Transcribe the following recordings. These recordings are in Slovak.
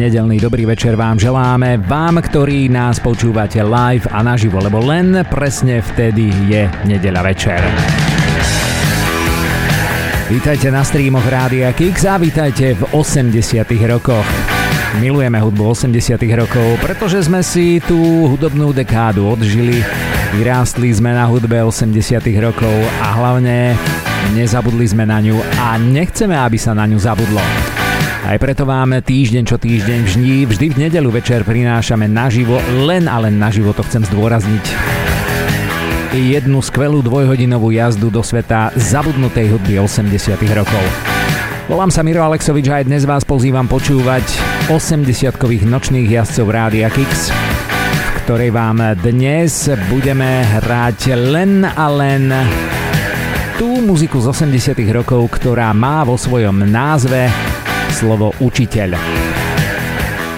Nedelný dobrý večer vám želáme, vám, ktorí nás počúvate live a naživo, lebo len presne vtedy je nedeľa večer. Vítajte na streamoch Rádia Kix a vítajte v 80 rokoch. Milujeme hudbu 80 rokov, pretože sme si tú hudobnú dekádu odžili, vyrástli sme na hudbe 80 rokov a hlavne nezabudli sme na ňu a nechceme, aby sa na ňu zabudlo. Aj preto vám týždeň čo týždeň vždy, vždy v nedelu večer prinášame naživo, len a len naživo to chcem zdôrazniť. Jednu skvelú dvojhodinovú jazdu do sveta zabudnutej hudby 80 rokov. Volám sa Miro Alexovič a aj dnes vás pozývam počúvať 80-kových nočných jazdcov Rádia Kix, v ktorej vám dnes budeme hrať len a len tú muziku z 80 rokov, ktorá má vo svojom názve slovo učiteľ.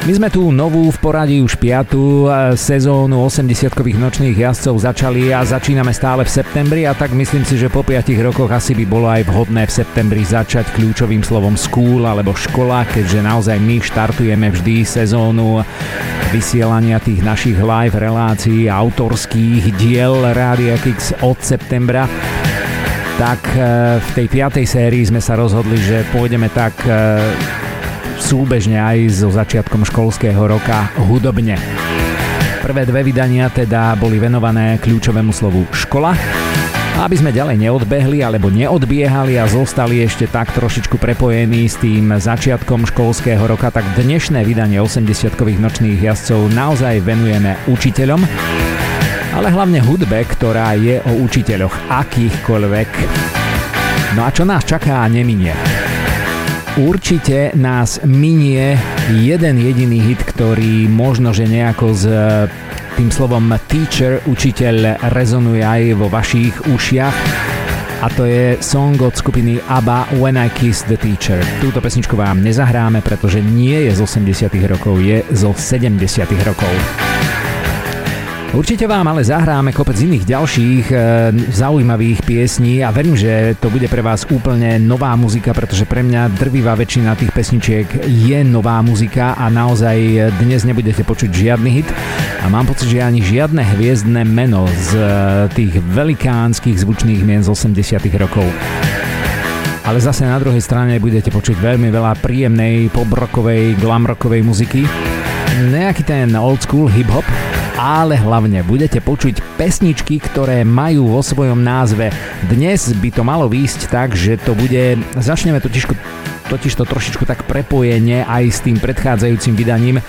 My sme tu novú v poradí už piatú sezónu 80-kových nočných jazdcov začali a začíname stále v septembri a tak myslím si, že po 5 rokoch asi by bolo aj vhodné v septembri začať kľúčovým slovom school alebo škola, keďže naozaj my štartujeme vždy sezónu vysielania tých našich live relácií autorských diel Rádia Kix od septembra tak e, v tej piatej sérii sme sa rozhodli, že pôjdeme tak e, súbežne aj so začiatkom školského roka hudobne. Prvé dve vydania teda boli venované kľúčovému slovu škola, aby sme ďalej neodbehli alebo neodbiehali a zostali ešte tak trošičku prepojení s tým začiatkom školského roka, tak dnešné vydanie 80-kových nočných jazdcov naozaj venujeme učiteľom ale hlavne hudbe, ktorá je o učiteľoch akýchkoľvek. No a čo nás čaká a neminie? Určite nás minie jeden jediný hit, ktorý možno, že nejako s e, tým slovom teacher, učiteľ rezonuje aj vo vašich ušiach a to je song od skupiny ABBA When I Kiss the Teacher. Túto pesničku vám nezahráme, pretože nie je z 80 rokov, je zo 70 rokov. Určite vám ale zahráme kopec iných ďalších e, zaujímavých piesní a verím, že to bude pre vás úplne nová muzika, pretože pre mňa drvivá väčšina tých pesničiek je nová muzika a naozaj dnes nebudete počuť žiadny hit a mám pocit, že ani žiadne hviezdne meno z e, tých velikánskych zvučných mien z 80 rokov. Ale zase na druhej strane budete počuť veľmi veľa príjemnej pobrockovej, glamrockovej muziky. Nejaký ten old school hip-hop, ale hlavne budete počuť pesničky, ktoré majú vo svojom názve. Dnes by to malo výjsť tak, že to bude, začneme totiž totiž to trošičku tak prepojenie aj s tým predchádzajúcim vydaním e,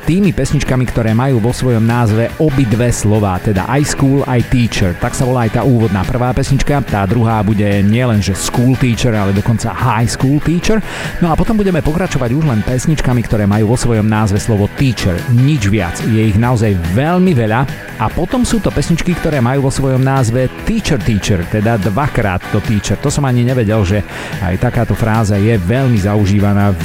tými pesničkami, ktoré majú vo svojom názve obidve slova, teda aj school, aj teacher. Tak sa volá aj tá úvodná prvá pesnička, tá druhá bude nielen že school teacher, ale dokonca high school teacher. No a potom budeme pokračovať už len pesničkami, ktoré majú vo svojom názve slovo teacher. Nič viac, je ich naozaj veľmi veľa a potom sú to pesničky, ktoré majú vo svojom názve teacher teacher, teda dvakrát to teacher. To som ani nevedel, že aj takáto fráza je veľmi zaužívaná v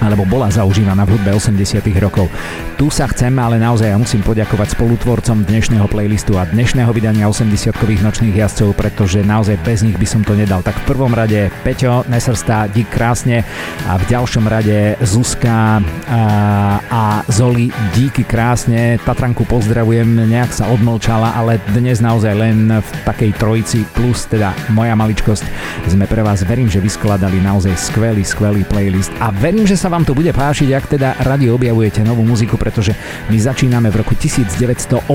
alebo bola zaužívaná v hudbe 80 rokov. Tu sa chcem, ale naozaj ja musím poďakovať spolutvorcom dnešného playlistu a dnešného vydania 80-kových nočných jazdcov, pretože naozaj bez nich by som to nedal. Tak v prvom rade Peťo Nesrstá, dík krásne a v ďalšom rade Zuzka a, a Zoli, díky krásne. Tatranku pozdravujem, nejak sa odmlčala, ale dnes naozaj len v takej trojici plus teda moja maličkosť sme pre vás, verím, že vyskladali naozaj skvelý, skvelý playlist a verím, že sa vám to bude páčiť, ak teda radi objavujete novú muziku, pretože my začíname v roku 1980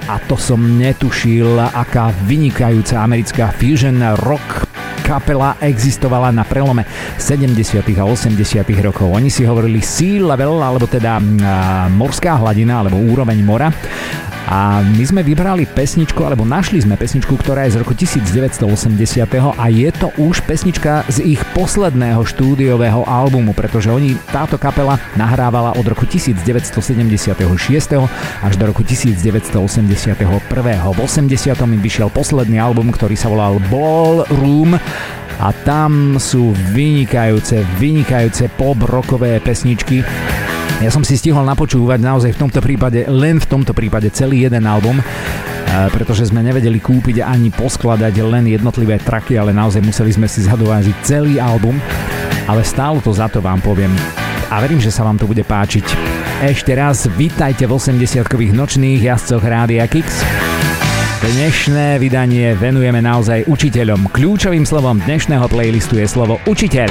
a to som netušil, aká vynikajúca americká fusion rock kapela existovala na prelome 70. a 80. rokov. Oni si hovorili sea level, alebo teda morská hladina, alebo úroveň mora. A my sme vybrali pesničku, alebo našli sme pesničku, ktorá je z roku 1980. a je to už pesnička z ich posledného štúdiového albumu, pretože oni, táto kapela nahrávala od roku 1976. až do roku 1981. V 80. im vyšiel posledný album, ktorý sa volal Ballroom a tam sú vynikajúce, vynikajúce pop-rockové pesničky ja som si stihol napočúvať naozaj v tomto prípade, len v tomto prípade celý jeden album, pretože sme nevedeli kúpiť ani poskladať len jednotlivé traky, ale naozaj museli sme si zadovážiť celý album. ale stálo to za to vám poviem. A verím, že sa vám to bude páčiť. Ešte raz vítajte v 80-kových nočných jazdcoch Rádia Kix. Dnešné vydanie venujeme naozaj učiteľom. Kľúčovým slovom dnešného playlistu je slovo učiteľ.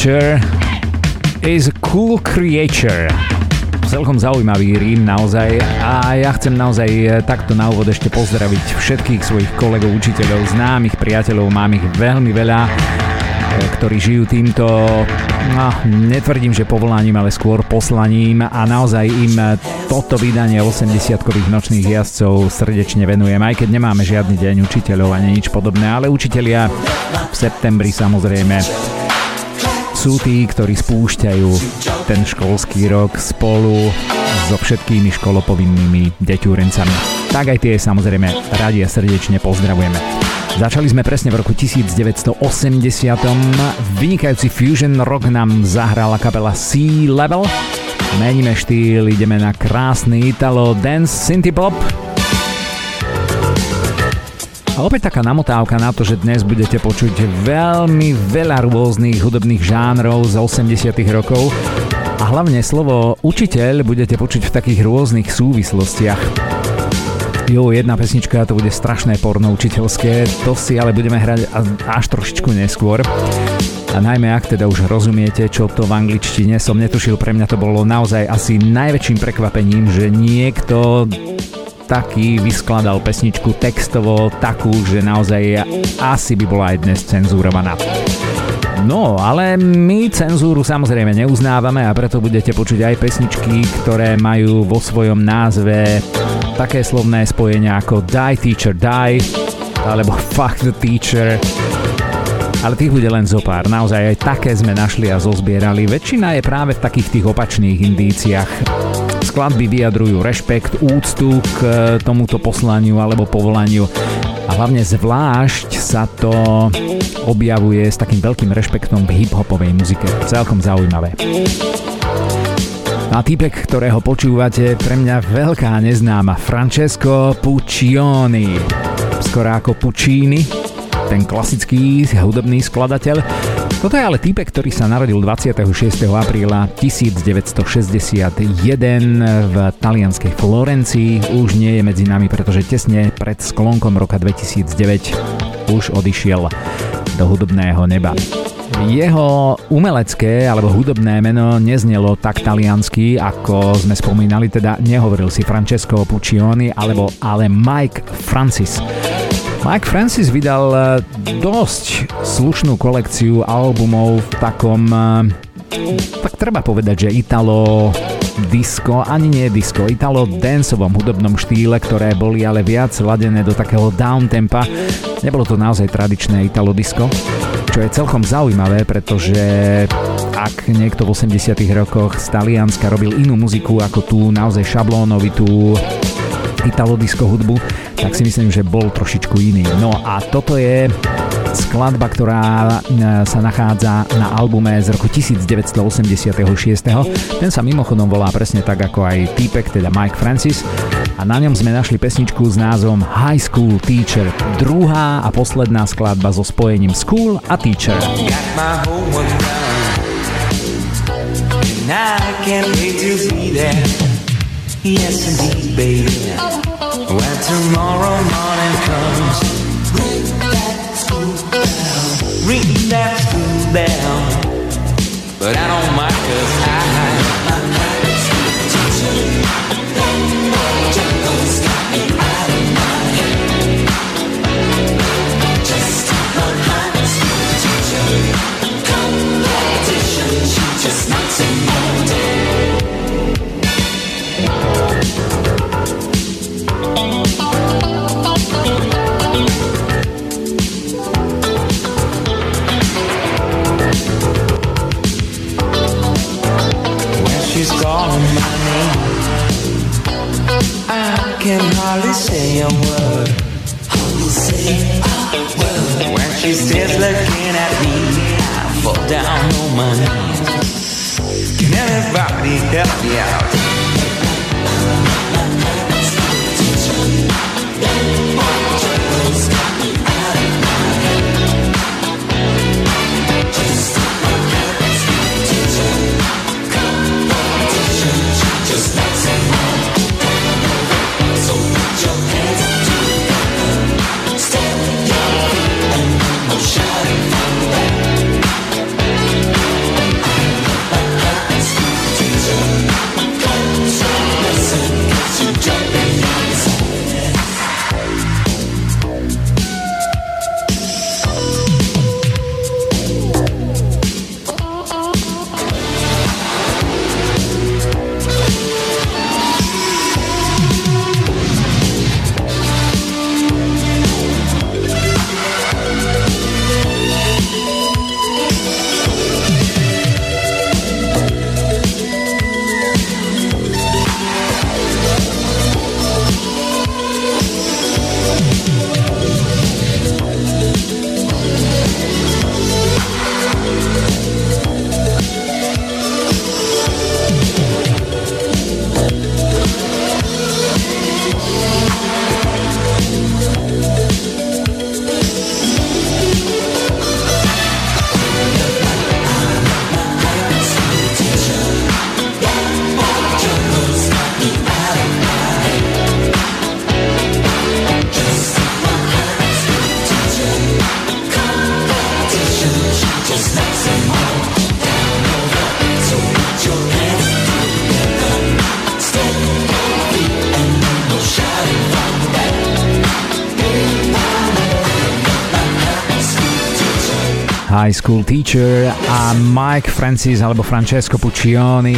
Teacher is a cool creature. Celkom zaujímavý rím naozaj. A ja chcem naozaj eh, takto na úvod ešte pozdraviť všetkých svojich kolegov, učiteľov, známych, priateľov, mám ich veľmi veľa, eh, ktorí žijú týmto, no, netvrdím, že povolaním, ale skôr poslaním. A naozaj im toto vydanie 80-kových nočných jazdcov srdečne venujem, aj keď nemáme žiadny deň učiteľov ani nič podobné, ale učitelia v septembri samozrejme sú tí, ktorí spúšťajú ten školský rok spolu so všetkými školopovinnými deťúrencami. Tak aj tie samozrejme radi a srdečne pozdravujeme. Začali sme presne v roku 1980. Vynikajúci fusion rock nám zahrala kapela Sea Level. Meníme štýl, ideme na krásny Italo Dance Synthie Pop opäť taká namotávka na to, že dnes budete počuť veľmi veľa rôznych hudobných žánrov z 80 rokov a hlavne slovo učiteľ budete počuť v takých rôznych súvislostiach. Jo, jedna pesnička, to bude strašné porno učiteľské, to si ale budeme hrať až trošičku neskôr. A najmä ak teda už rozumiete, čo to v angličtine som netušil, pre mňa to bolo naozaj asi najväčším prekvapením, že niekto taký vyskladal pesničku textovo takú, že naozaj asi by bola aj dnes cenzúrovaná. No, ale my cenzúru samozrejme neuznávame a preto budete počuť aj pesničky, ktoré majú vo svojom názve také slovné spojenia ako Die Teacher Die alebo Fuck the Teacher ale tých bude len zo pár. Naozaj aj také sme našli a zozbierali. Väčšina je práve v takých tých opačných indíciách skladby vyjadrujú rešpekt, úctu k tomuto poslaniu alebo povolaniu a hlavne zvlášť sa to objavuje s takým veľkým rešpektom v hip-hopovej muzike. Celkom zaujímavé. A týpek, ktorého počúvate, pre mňa veľká neznáma Francesco Puccioni. Skoro ako Puccini, ten klasický hudobný skladateľ, Toto je ale týpek, ktorý sa narodil 26. apríla 1961 v talianskej Florencii. Už nie je medzi nami, pretože tesne pred sklonkom roka 2009 už odišiel do hudobného neba. Jeho umelecké alebo hudobné meno neznelo tak taliansky, ako sme spomínali, teda nehovoril si Francesco Puccioni alebo ale Mike Francis. Mike Francis vydal eh, dosť slušnú kolekciu albumov v takom, eh, tak treba povedať, že Italo disco, ani nie disco, Italo danceovom hudobnom štýle, ktoré boli ale viac ladené do takého down tempa. Nebolo to naozaj tradičné Italo disco, čo je celkom zaujímavé, pretože ak niekto v 80 rokoch z Talianska robil inú muziku ako tú naozaj šablónovitú Italo disco hudbu, tak si myslím, že bol trošičku iný. No a toto je skladba, ktorá e, sa nachádza na albume z roku 1986. Ten sa mimochodom volá presne tak ako aj týpek, teda Mike Francis a na ňom sme našli pesničku s názvom High School Teacher, druhá a posledná skladba so spojením School a Teacher. Yes, indeed, baby. When tomorrow morning comes, ring that school bell. Ring that school bell. But I don't mind cause I, I, I, can hardly say a word. say a word. When she stares looking at me, I fall down on my knees. Can anybody help me out? School Teacher a Mike Francis alebo Francesco Puccioni.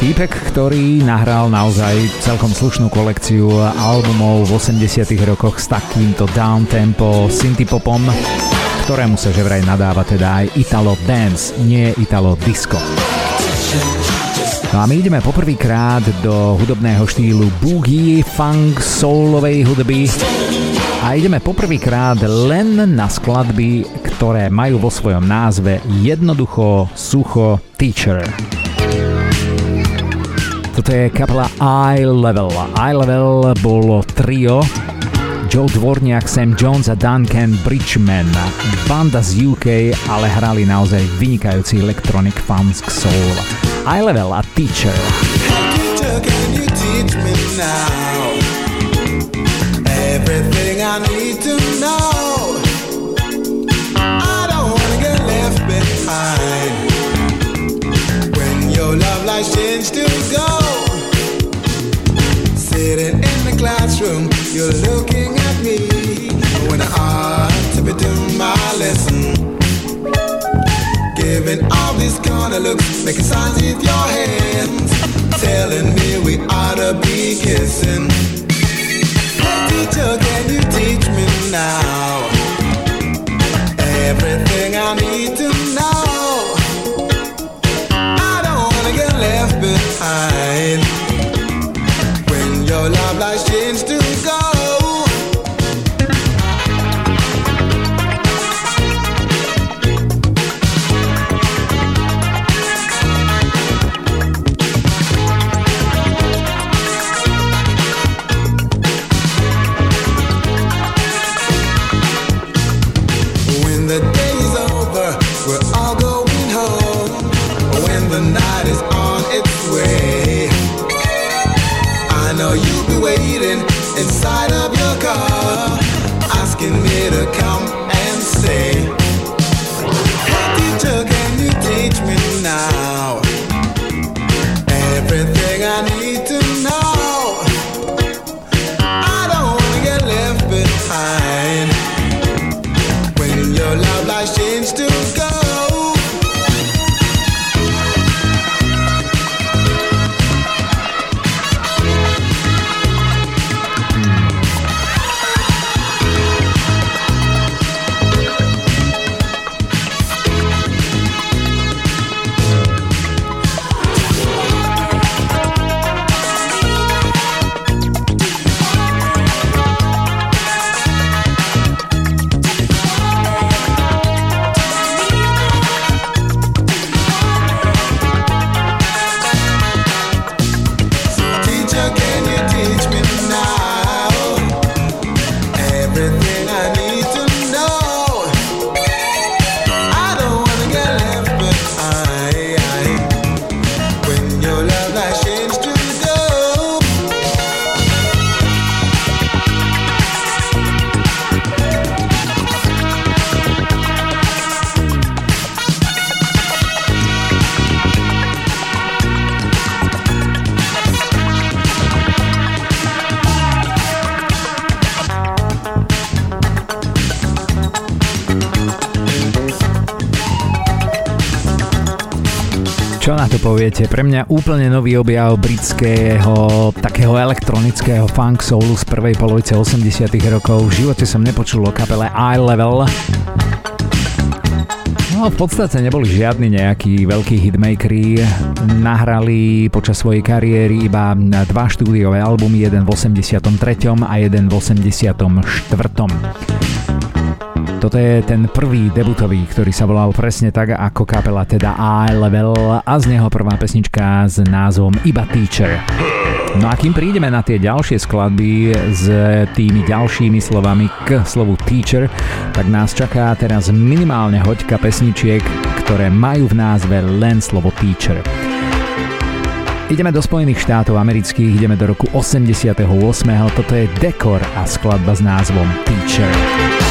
Týpek, ktorý nahral naozaj celkom slušnú kolekciu albumov v 80 rokoch s takýmto downtempo synthpopom, ktorému sa že vraj nadáva teda aj Italo Dance, nie Italo Disco. No a my ideme poprvýkrát do hudobného štýlu boogie, funk, soulovej hudby a ideme poprvýkrát len na skladby, ktoré majú vo svojom názve jednoducho, sucho Teacher. Toto je kapela I Level. I Level bolo trio Joe Dvorniak, Sam Jones a Duncan Bridgman. Banda z UK, ale hrali naozaj vynikajúci electronic funk soul. I level a teacher. Teacher, changed to go. Sitting in the classroom, you're looking at me. When I ought to be doing my lesson. Giving all these kind of looks, making signs with your hands. Telling me we ought to be kissing. Teacher, can you teach me now? Everything I need to know. Left behind your love lies changed to poviete. Pre mňa úplne nový objav britského takého elektronického funk soulu z prvej polovice 80 rokov. V živote som nepočul o kapele Eye Level. No v podstate neboli žiadni nejakí veľkí hitmakery. Nahrali počas svojej kariéry iba dva štúdiové albumy, jeden v 83. a jeden v 84. Toto je ten prvý debutový, ktorý sa volal presne tak ako kapela, teda I Level a z neho prvá pesnička s názvom Iba Teacher. No a kým prídeme na tie ďalšie skladby s tými ďalšími slovami k slovu teacher, tak nás čaká teraz minimálne hoďka pesničiek, ktoré majú v názve len slovo teacher. Ideme do Spojených štátov amerických, ideme do roku 88. Toto je Dekor a skladba s názvom Teacher.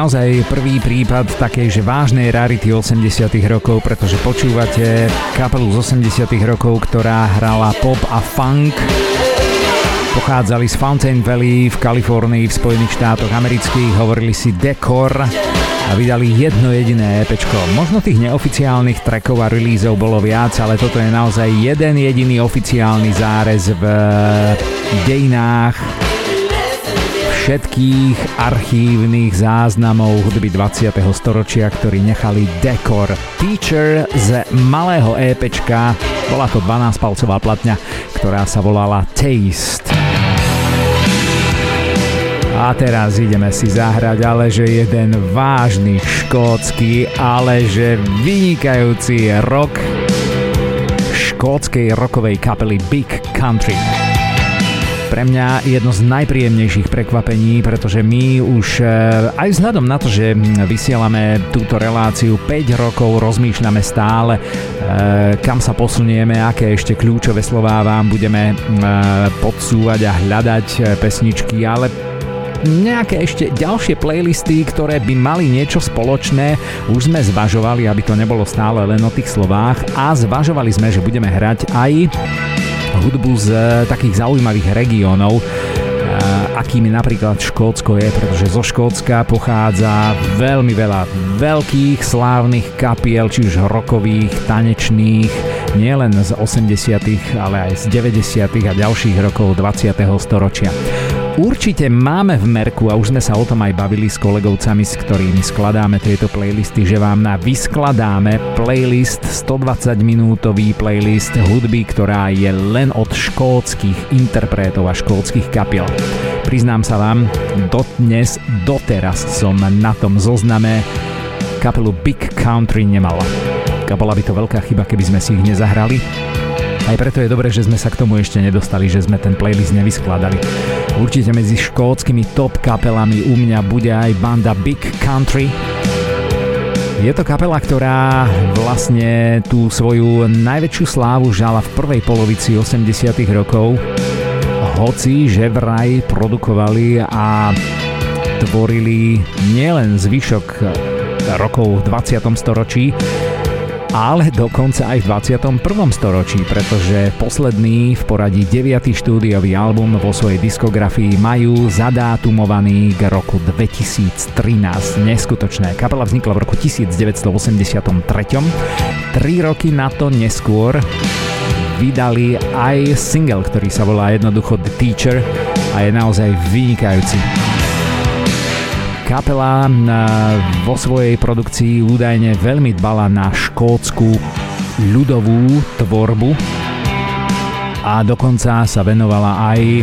Naozaj prvý prípad takej, že vážnej rarity 80 rokov, pretože počúvate kapelu z 80 rokov, ktorá hrala pop a funk. Pochádzali z Fountain Valley v Kalifornii v Spojených štátoch amerických, hovorili si Decor a vydali jedno jediné EP. Možno tých neoficiálnych trackov a releaseov bolo viac, ale toto je naozaj jeden jediný oficiálny zárez v dejinách všetkých archívnych záznamov hudby 20. storočia, ktorí nechali dekor. Teacher z malého EPčka, bola to 12-palcová platňa, ktorá sa volala Taste. A teraz ideme si zahrať, ale že jeden vážny škótsky, ale že vynikajúci rok škótskej rokovej kapely Big Country pre mňa jedno z najpríjemnejších prekvapení, pretože my už e, aj vzhľadom na to, že vysielame túto reláciu 5 rokov, rozmýšľame stále, e, kam sa posunieme, aké ešte kľúčové slová vám budeme e, podsúvať a hľadať pesničky, ale nejaké ešte ďalšie playlisty, ktoré by mali niečo spoločné. Už sme zvažovali, aby to nebolo stále len o tých slovách a zvažovali sme, že budeme hrať aj hudbu z eh, takých zaujímavých regiónov, eh, akými napríklad Škótsko je, pretože zo Škótska pochádza veľmi veľa veľkých slávnych kapiel, či už rokových, tanečných, nielen z 80., ale aj z 90. a ďalších rokov 20. storočia. Určite máme v merku, a už sme sa o tom aj bavili s kolegovcami, s ktorými skladáme tieto playlisty, že vám na vyskladáme playlist, 120 minútový playlist hudby, ktorá je len od škótskych interpretov a škótskych kapiel. Priznám sa vám, dodnes, doteraz som na tom zozname kapelu Big Country nemala. Bola by to veľká chyba, keby sme si ich nezahrali, aj preto je dobré, že sme sa k tomu ešte nedostali, že sme ten playlist nevyskladali. Určite medzi škótskymi top kapelami u mňa bude aj banda Big Country. Je to kapela, ktorá vlastne tú svoju najväčšiu slávu žala v prvej polovici 80 rokov, hoci že vraj produkovali a tvorili nielen zvyšok rokov v 20. storočí, ale dokonca aj v 21. storočí, pretože posledný v poradí 9. štúdiový album vo svojej diskografii majú zadátumovaný k roku 2013. Neskutočné. Kapela vznikla v roku 1983. Tri roky na to neskôr vydali aj single, ktorý sa volá jednoducho The Teacher a je naozaj vynikajúci. Kapela vo svojej produkcii údajne veľmi dbala na škótsku ľudovú tvorbu a dokonca sa venovala aj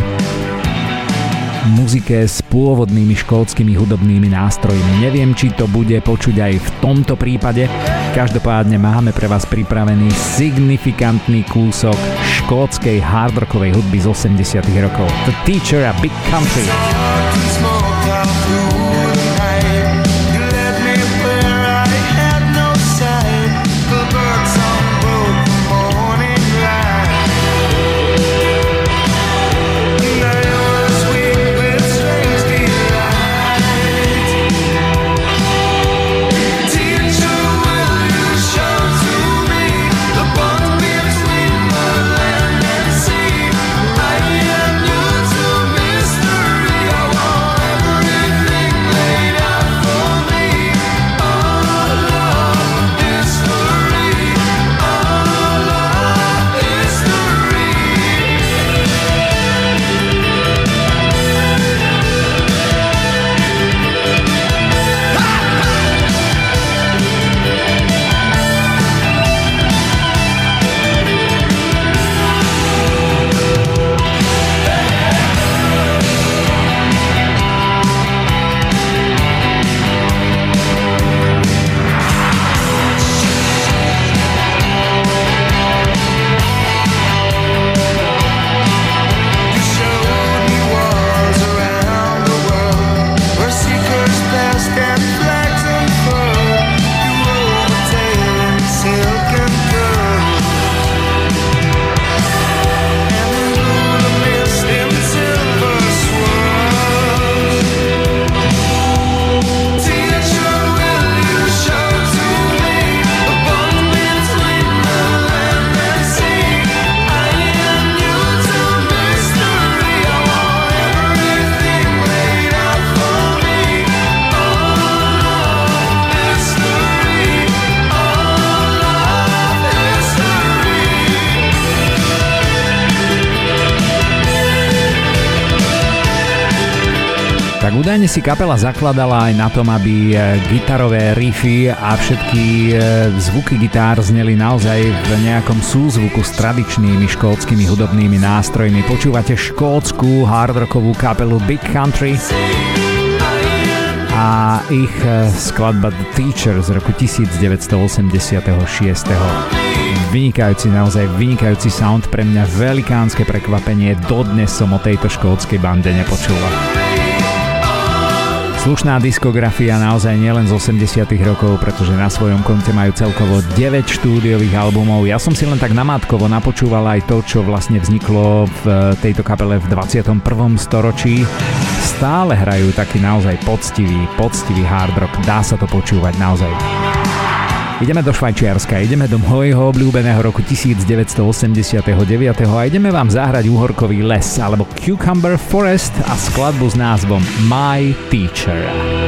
muzike s pôvodnými škótskymi hudobnými nástrojmi. Neviem, či to bude počuť aj v tomto prípade. Každopádne máme pre vás pripravený signifikantný kúsok škótskej hardrockovej hudby z 80 rokov. The Teacher a Big Country. Si kapela zakladala aj na tom, aby e, gitarové riffy a všetky e, zvuky gitár zneli naozaj v nejakom súzvuku s tradičnými škótskymi hudobnými nástrojmi. Počúvate škótsku hardrockovú kapelu Big Country a ich e, skladba The Teacher z roku 1986. Vynikajúci, naozaj vynikajúci sound, pre mňa velikánske prekvapenie, dodnes som o tejto škótskej bande nepočula. Slušná diskografia naozaj nielen z 80 rokov, pretože na svojom konte majú celkovo 9 štúdiových albumov. Ja som si len tak namátkovo napočúval aj to, čo vlastne vzniklo v tejto kapele v 21. storočí. Stále hrajú taký naozaj poctivý, poctivý hard rock. Dá sa to počúvať naozaj. Ideme do Švajčiarska, ideme do môjho obľúbeného roku 1989 a ideme vám zahrať úhorkový les alebo Cucumber Forest a skladbu s názvom My Teacher.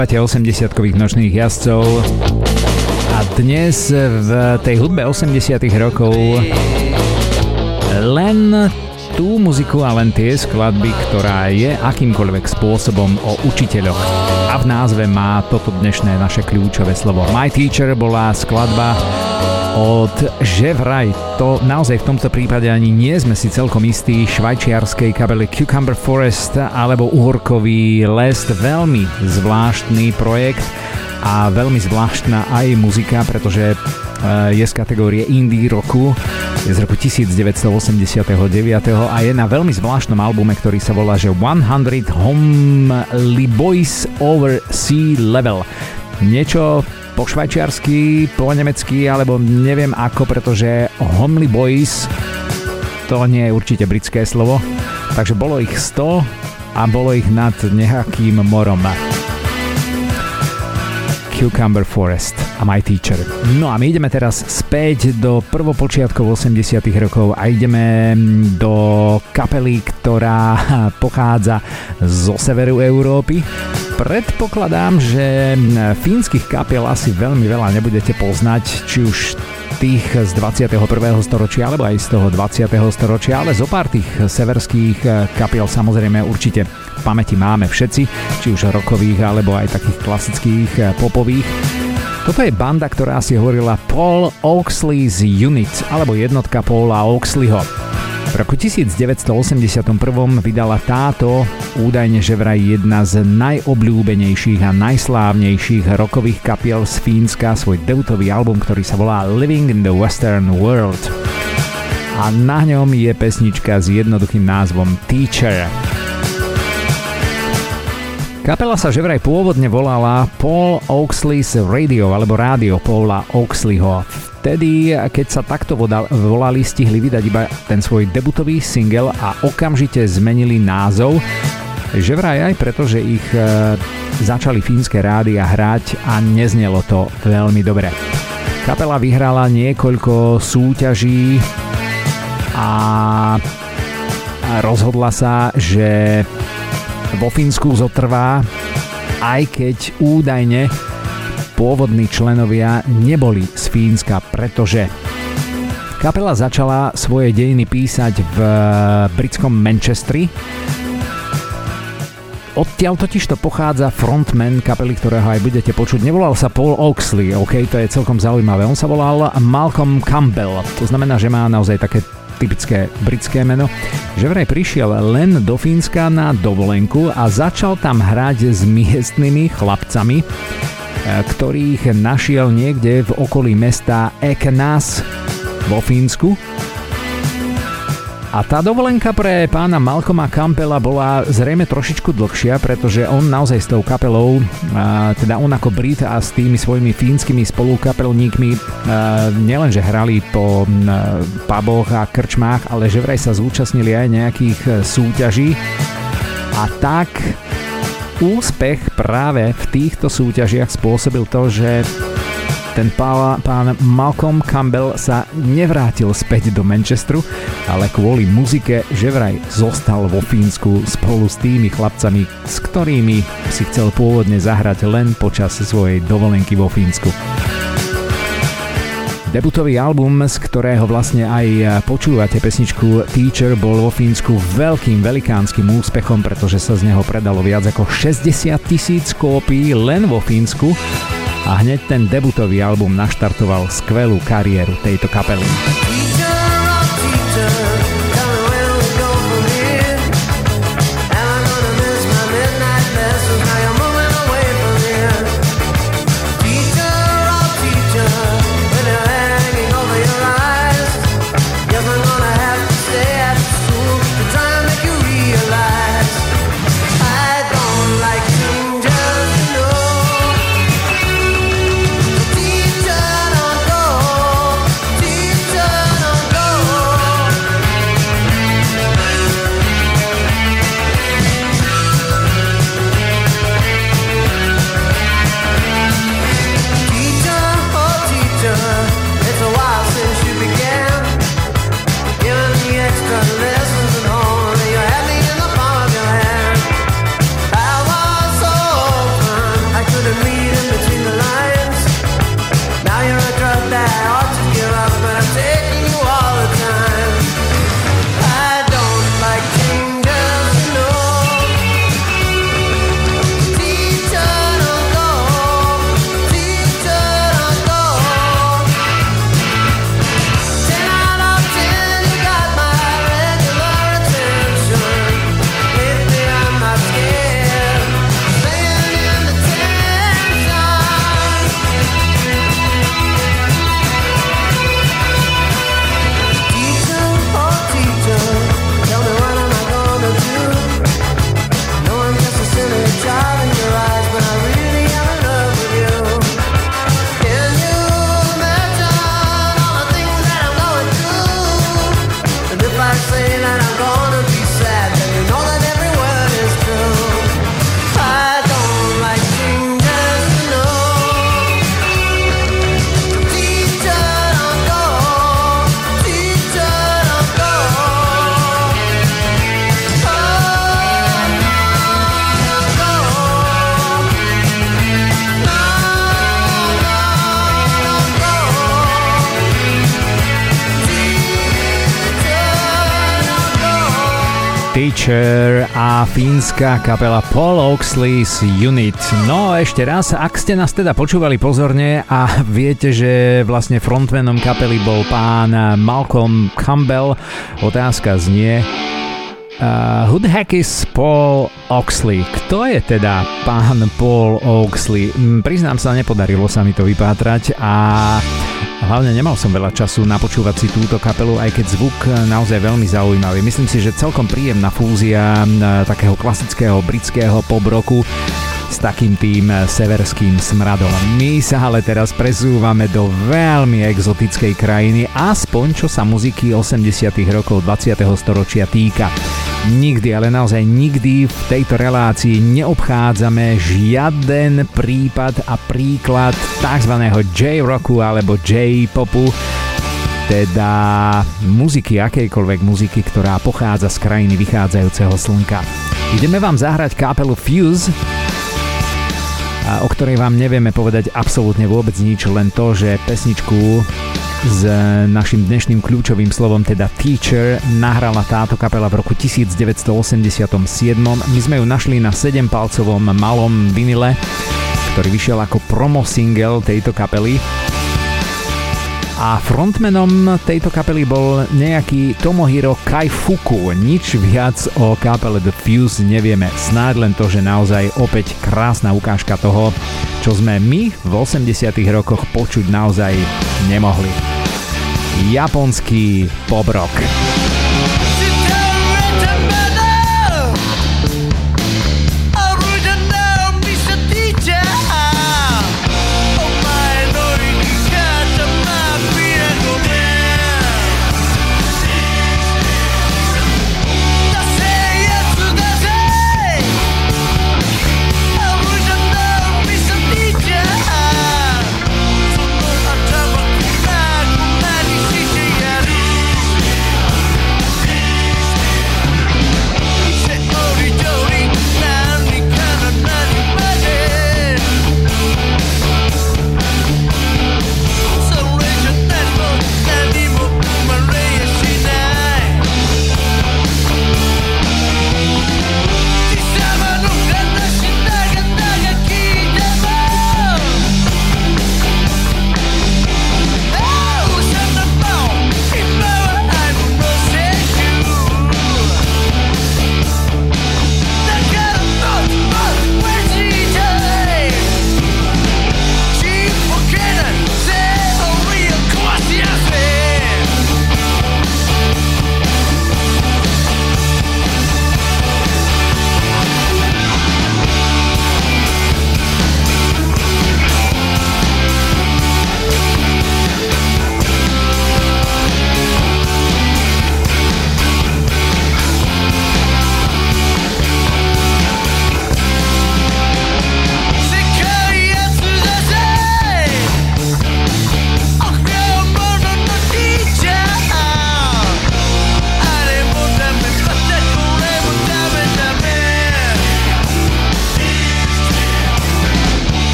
Počúvate 80-kových nočných jazdcov a dnes v tej hudbe 80 rokov len tú muziku a len tie skladby, ktorá je akýmkoľvek spôsobom o učiteľoch. A v názve má toto dnešné naše kľúčové slovo. My Teacher bola skladba od že vraj to naozaj v tomto prípade ani nie sme si celkom istí. Švajčiarskej kabely Cucumber Forest alebo uhorkový les, veľmi zvláštny projekt a veľmi zvláštna aj muzika, pretože e, je z kategórie indie roku, je z roku 1989 a je na veľmi zvláštnom albume, ktorý sa volá že 100 Homely Boys Over Sea Level. Niečo po švajčiarsky, po nemecky, alebo neviem ako, pretože Homely Boys to nie je určite britské slovo, takže bolo ich 100 a bolo ich nad nejakým morom. Cucumber Forest a My Teacher. No a my ideme teraz späť do prvopočiatkov 80 rokov a ideme do kapely, ktorá pochádza zo severu Európy. Predpokladám, že fínskych kapiel asi veľmi veľa nebudete poznať, či už tých z 21. storočia alebo aj z toho 20. storočia, ale zo pár tých severských kapiel samozrejme určite v pamäti máme všetci, či už rokových alebo aj takých klasických eh, popových. Toto je banda, ktorá si hovorila Paul Oxley's Unit alebo jednotka Paula Oxleyho. V roku 1981 vydala táto údajne že vraj jedna z najobľúbenejších a najslávnejších rokových kapiel z Fínska svoj debutový album, ktorý sa volá Living in the Western World. A na ňom je pesnička s jednoduchým názvom Teacher. Kapela sa že vraj pôvodne volala Paul Oaksley's Radio alebo Rádio Paula Oaksleyho. Vtedy, keď sa takto volali, stihli vydať iba ten svoj debutový single a okamžite zmenili názov, že vraj aj preto, že ich e, začali fínske rádia hrať a neznelo to veľmi dobre. Kapela vyhrala niekoľko súťaží a rozhodla sa, že vo Fínsku zotrvá, aj keď údajne pôvodní členovia neboli z Fínska, pretože kapela začala svoje dejiny písať v britskom Manchestri, Odtiaľ totiž to pochádza frontman kapely, ktorého aj budete počuť. Nevolal sa Paul Oxley, ok, to je celkom zaujímavé. On sa volal Malcolm Campbell. To znamená, že má naozaj také typické britské meno, že vraj prišiel len do Fínska na dovolenku a začal tam hrať s miestnymi chlapcami, eh, ktorých našiel niekde v okolí mesta Eknas vo Fínsku a tá dovolenka pre pána Malcoma Campbella bola zrejme trošičku dlhšia, pretože on naozaj s tou kapelou, teda on ako Brit a s tými svojimi fínskymi spolukapelníkmi nielenže hrali po puboch a krčmách, ale že vraj sa zúčastnili aj nejakých e, súťaží. A tak úspech práve v týchto súťažiach spôsobil to, že ten pán, pán Malcolm Campbell sa nevrátil späť do Manchesteru, ale kvôli muzike že vraj zostal vo Fínsku spolu s tými chlapcami, s ktorými si chcel pôvodne zahrať len počas svojej dovolenky vo Fínsku. Debutový album, z ktorého vlastne aj počúvate pesničku Teacher, bol vo Fínsku veľkým velikánskym úspechom, pretože sa z neho predalo viac ako 60 tisíc kópií len vo Fínsku a hneď ten debutový album naštartoval skvelú kariéru tejto kapely. Fínska kapela Paul Oxley's Unit. No ešte raz, ak ste nás teda počúvali pozorne a viete, že vlastne frontmanom kapely bol pán Malcolm Campbell, otázka znie, Uh, who the heck is Paul Oxley? Kto je teda pán Paul Oxley? Mm, priznám sa, nepodarilo sa mi to vypátrať a hlavne nemal som veľa času napočúvať si túto kapelu, aj keď zvuk naozaj veľmi zaujímavý. Myslím si, že celkom príjemná fúzia takého klasického britského pop roku s takým tým severským smradom. My sa ale teraz presúvame do veľmi exotickej krajiny, aspoň čo sa muziky 80 rokov 20. storočia týka. Nikdy, ale naozaj nikdy v tejto relácii neobchádzame žiaden prípad a príklad tzv. J-rocku alebo J-popu, teda muziky, akejkoľvek muziky, ktorá pochádza z krajiny vychádzajúceho slnka. Ideme vám zahrať kapelu Fuse, o ktorej vám nevieme povedať absolútne vôbec nič, len to, že pesničku s našim dnešným kľúčovým slovom, teda Teacher, nahrala táto kapela v roku 1987. My sme ju našli na 7-palcovom malom vinile, ktorý vyšiel ako promo single tejto kapely a frontmanom tejto kapely bol nejaký Tomohiro Kaifuku. Nič viac o kapele The Fuse nevieme. Snáď len to, že naozaj opäť krásna ukážka toho, čo sme my v 80 rokoch počuť naozaj nemohli. Japonský pop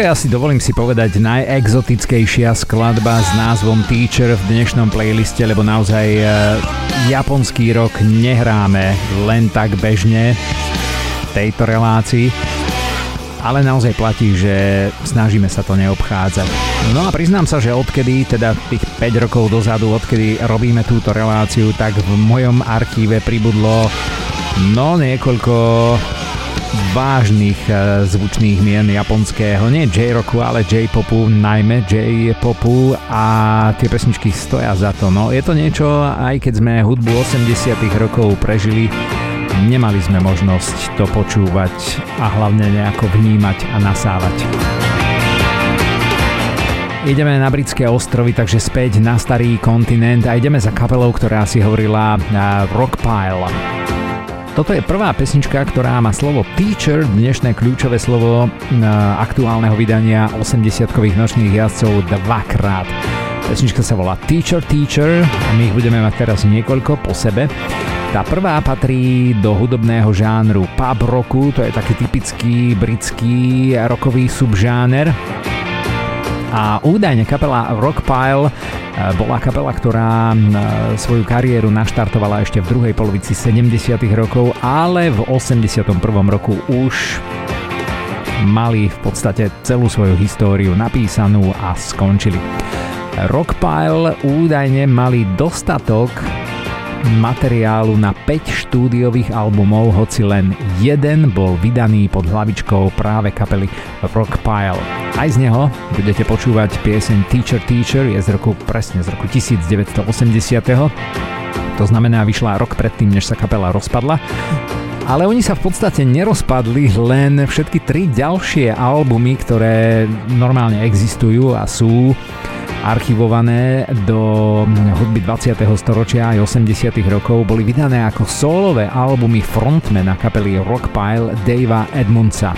je asi, dovolím si povedať, najexotickejšia skladba s názvom Teacher v dnešnom playliste, lebo naozaj e, japonský rok nehráme len tak bežne v tejto relácii. ale naozaj platí, že snažíme sa to neobchádzať. No a priznám sa, že odkedy, teda tých 5 rokov dozadu, odkedy robíme túto reláciu, tak v mojom archíve pribudlo no niekoľko vážnych e, zvučných mien japonského, nie J-rocku, ale J-popu, najmä J-popu a tie pesničky stoja za to. No je to niečo, aj keď sme hudbu 80 rokov prežili, nemali sme možnosť to počúvať a hlavne nejako vnímať a nasávať. Ideme na britské ostrovy, takže späť na starý kontinent a ideme za kapelou, ktorá si hovorila Rockpile. Toto je prvá pesnička, ktorá má slovo Teacher, dnešné kľúčové slovo aktuálneho vydania 80-kových nočných jazdcov dvakrát. Pesnička sa volá Teacher Teacher a my ich budeme mať teraz niekoľko po sebe. Tá prvá patrí do hudobného žánru pub rocku, to je taký typický britský rokový subžáner. A údajne kapela Rockpile Eh, bola kapela, ktorá eh, svoju kariéru naštartovala ešte v druhej polovici 70. rokov, ale v 81. roku už mali v podstate celú svoju históriu napísanú a skončili. Rockpile údajne mali dostatok materiálu na 5 štúdiových albumov, hoci len jeden bol vydaný pod hlavičkou práve kapely Rockpile. Aj z neho budete počúvať pieseň Teacher Teacher, je z roku presne z roku 1980. To znamená, vyšla rok predtým, než sa kapela rozpadla. Ale oni sa v podstate nerozpadli, len všetky tri ďalšie albumy, ktoré normálne existujú a sú archivované do hudby 20. storočia aj 80. rokov, boli vydané ako solové albumy frontmana kapely Rockpile Davea Edmundsa.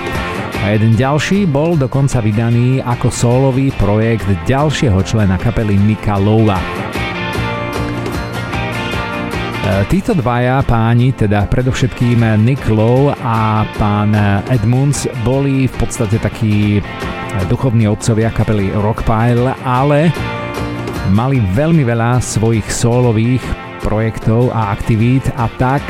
A jeden ďalší bol dokonca vydaný ako solový projekt ďalšieho člena kapely Nika Lowa. E, títo dvaja páni, teda predovšetkým Nick Lowe a pán Edmunds, boli v podstate takí duchovní otcovia kapely Rockpile, ale mali veľmi veľa svojich solových projektov a aktivít a tak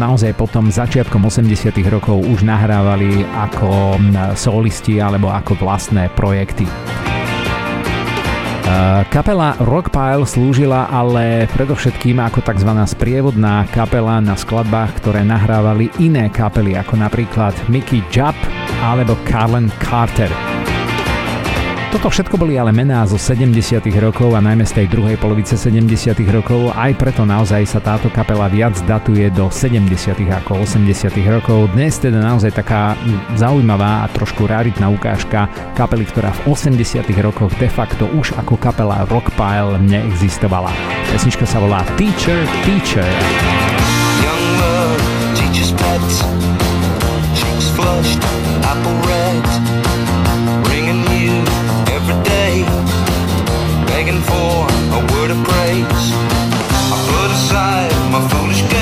naozaj potom začiatkom 80 rokov už nahrávali ako solisti alebo ako vlastné projekty. Kapela Rockpile slúžila ale predovšetkým ako tzv. sprievodná kapela na skladbách, ktoré nahrávali iné kapely ako napríklad Mickey Jupp alebo Carlen Carter. Toto všetko boli ale mená zo 70 rokov a najmä z tej druhej polovice 70 rokov, aj preto naozaj sa táto kapela viac datuje do 70 ako 80 rokov. Dnes teda naozaj taká zaujímavá a trošku raritná ukážka kapely, ktorá v 80 rokoch de facto už ako kapela Rockpile neexistovala. Pesnička sa volá Teacher, Teacher. Young love cheeks flushed, my foolish games,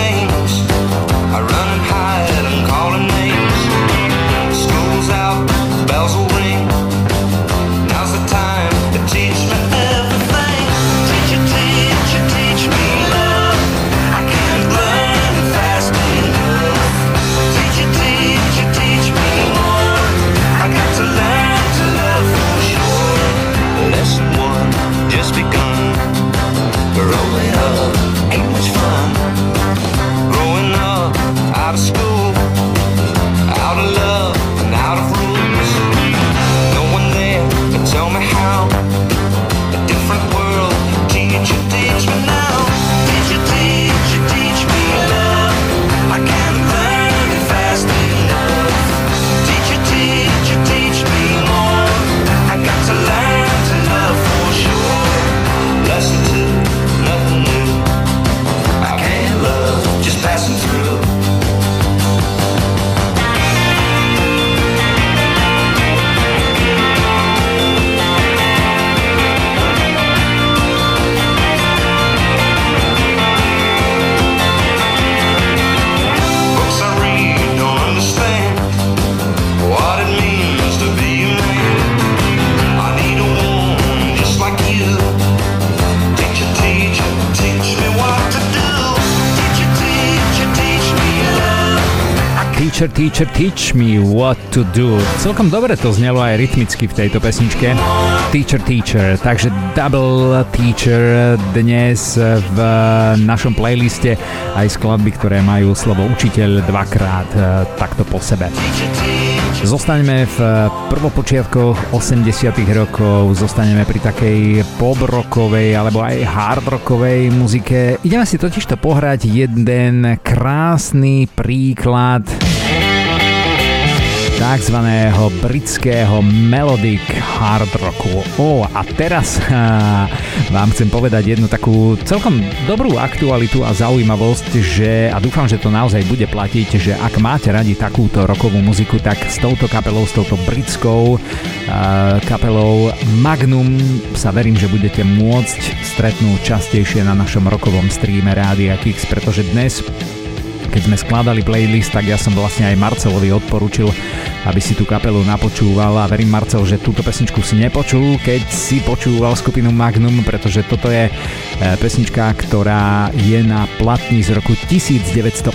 Teacher, teacher, teach me what to do. Celkom dobre to znelo aj rytmicky v tejto pesničke. Teacher, teacher. Takže double teacher dnes v našom playliste aj skladby, ktoré majú slovo učiteľ dvakrát eh, takto po sebe. Zostaneme v prvopočiatkoch 80 rokov, zostaneme pri takej pobrockovej alebo aj hardrockovej muzike. Ideme si totiž to pohrať jeden krásny príklad tzv. britského melodic hard rocku. O, a teraz ha, vám chcem povedať jednu takú celkom dobrú aktualitu a zaujímavosť, že, a dúfam, že to naozaj bude platiť, že ak máte radi takúto rokovú muziku, tak s touto kapelou, s touto britskou uh, kapelou Magnum sa verím, že budete môcť stretnúť častejšie na našom rokovom streame Rádia Kix, pretože dnes keď sme skladali playlist, tak ja som vlastne aj Marcelovi odporučil, aby si tú kapelu napočúval a verím Marcel, že túto pesničku si nepočul, keď si počúval skupinu Magnum, pretože toto je e, pesnička, ktorá je na platni z roku 1982.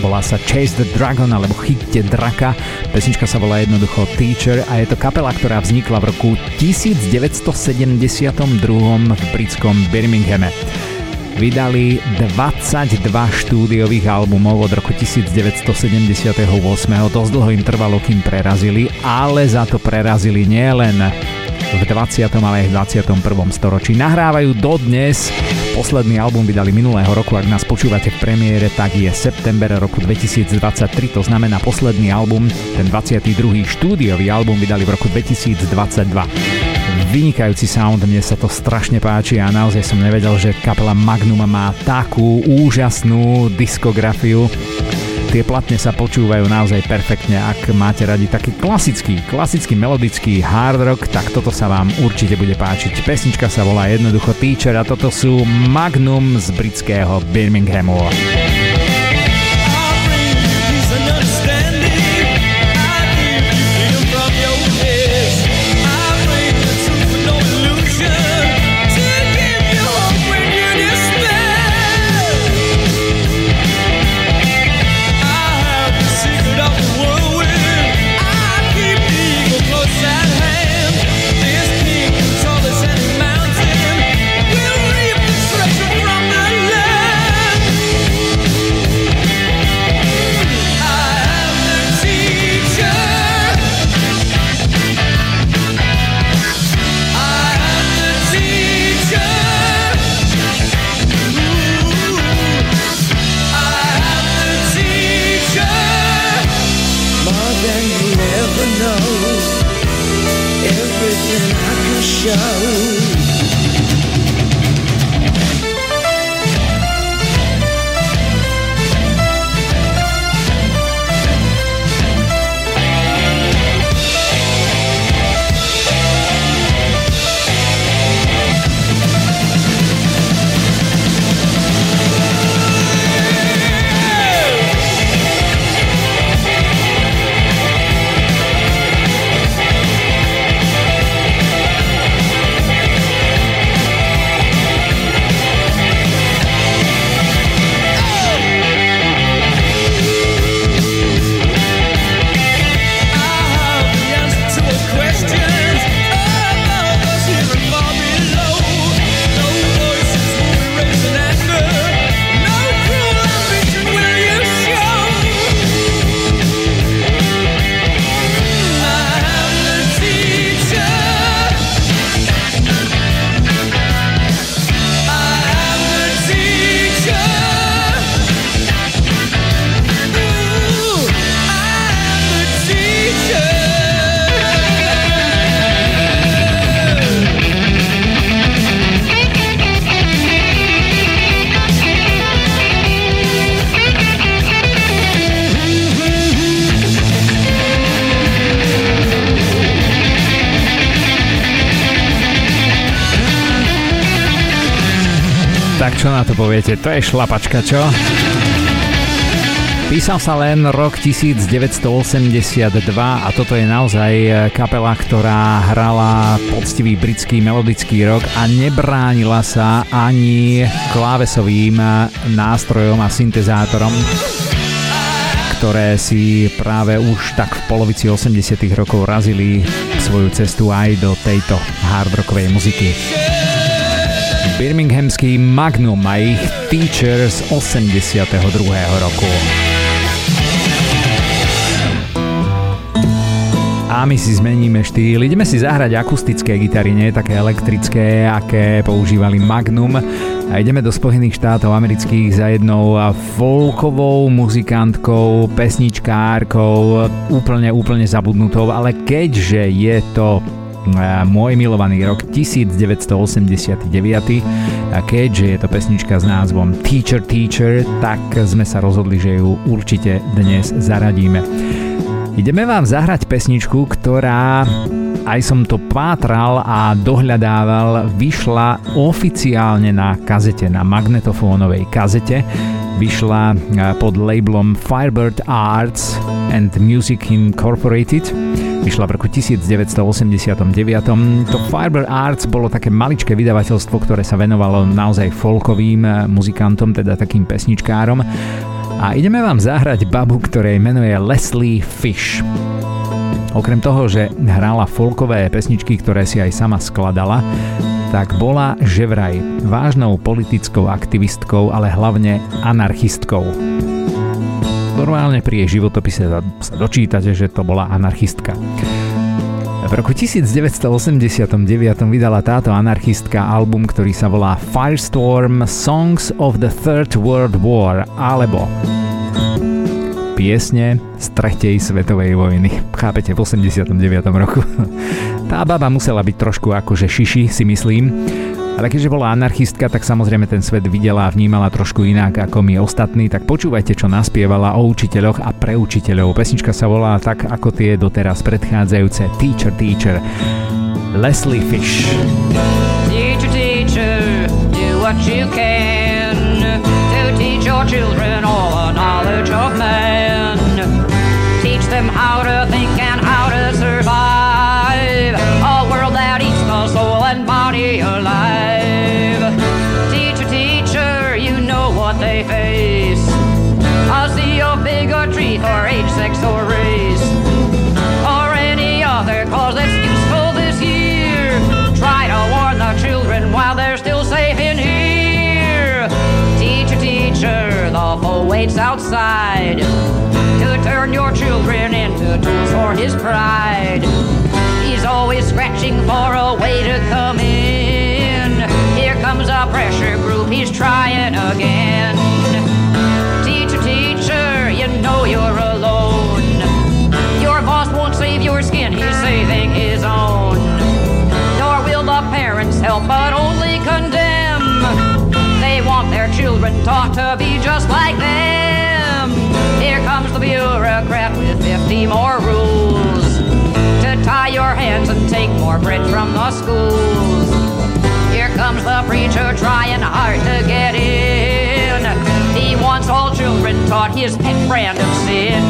Volá sa Chase the Dragon alebo Chytte draka. Pesnička sa volá jednoducho Teacher a je to kapela, ktorá vznikla v roku 1972 v britskom Birminghame vydali 22 štúdiových albumov od roku 1978. Dosť dlho im trvalo, kým prerazili, ale za to prerazili nielen v 20. ale aj v 21. storočí. Nahrávajú dodnes. Posledný album vydali minulého roku, ak nás počúvate v premiére, tak je september roku 2023, to znamená posledný album, ten 22. štúdiový album vydali v roku 2022 vynikajúci sound, mne sa to strašne páči a naozaj som nevedel, že kapela Magnum má takú úžasnú diskografiu. Tie platne sa počúvajú naozaj perfektne, ak máte radi taký klasický, klasický melodický hard rock, tak toto sa vám určite bude páčiť. Pesnička sa volá jednoducho Teacher a toto sú Magnum z britského Birminghamu. To je šlapačka, čo? Písal sa len rok 1982 a toto je naozaj e, kapela, ktorá hrala poctivý britský melodický rok a nebránila sa ani klávesovým e, nástrojom a syntezátorom. ktoré si práve už tak v polovici 80 rokov razili svoju cestu aj do tejto hard rockovej muziky. Birminghamský Magnum a ich Teachers 82. roku. A my si zmeníme štýl, ideme si zahrať akustické gitary, nie také elektrické, aké používali Magnum. A ideme do Spojených štátov amerických za jednou folkovou muzikantkou, pesničkárkou, úplne, úplne zabudnutou, ale keďže je to môj milovaný rok 1989 a keďže je to pesnička s názvom Teacher Teacher, tak sme sa rozhodli, že ju určite dnes zaradíme. Ideme vám zahrať pesničku, ktorá aj som to pátral a dohľadával, vyšla oficiálne na kazete, na magnetofónovej kazete. Vyšla pod labelom Firebird Arts and Music Incorporated. Vyšla v roku 1989. To Firebird Arts bolo také maličké vydavateľstvo, ktoré sa venovalo naozaj folkovým muzikantom, teda takým pesničkárom a ideme vám zahrať babu, ktorej menuje Leslie Fish. Okrem toho, že hrala folkové pesničky, ktoré si aj sama skladala, tak bola že vraj vážnou politickou aktivistkou, ale hlavne anarchistkou. Normálne pri jej životopise sa dočítate, že to bola anarchistka. V roku 1989 vydala táto anarchistka album, ktorý sa volá Firestorm Songs of the Third World War alebo piesne z tretej svetovej vojny. Chápete, v 89. roku. Tá baba musela byť trošku akože šiši, si myslím. Ale keďže bola anarchistka, tak samozrejme ten svet videla a vnímala trošku inak ako my ostatní, tak počúvajte, čo naspievala o učiteľoch a pre učiteľov. Pesnička sa volá tak, ako tie doteraz predchádzajúce Teacher, Teacher. Leslie Fish. Teacher, teacher, do what you can to teach your children all the knowledge of man. Waits outside to turn your children into tools for his pride. He's always scratching for a way to come in. Here comes a pressure group, he's trying again. Teacher, teacher, you know you're alone. Your boss won't save your skin, he's saving his own. Nor will the parents help, but taught to be just like them. Here comes the bureaucrat with 50 more rules to tie your hands and take more bread from the schools. Here comes the preacher trying hard to get in. He wants all children taught his pet brand of sin.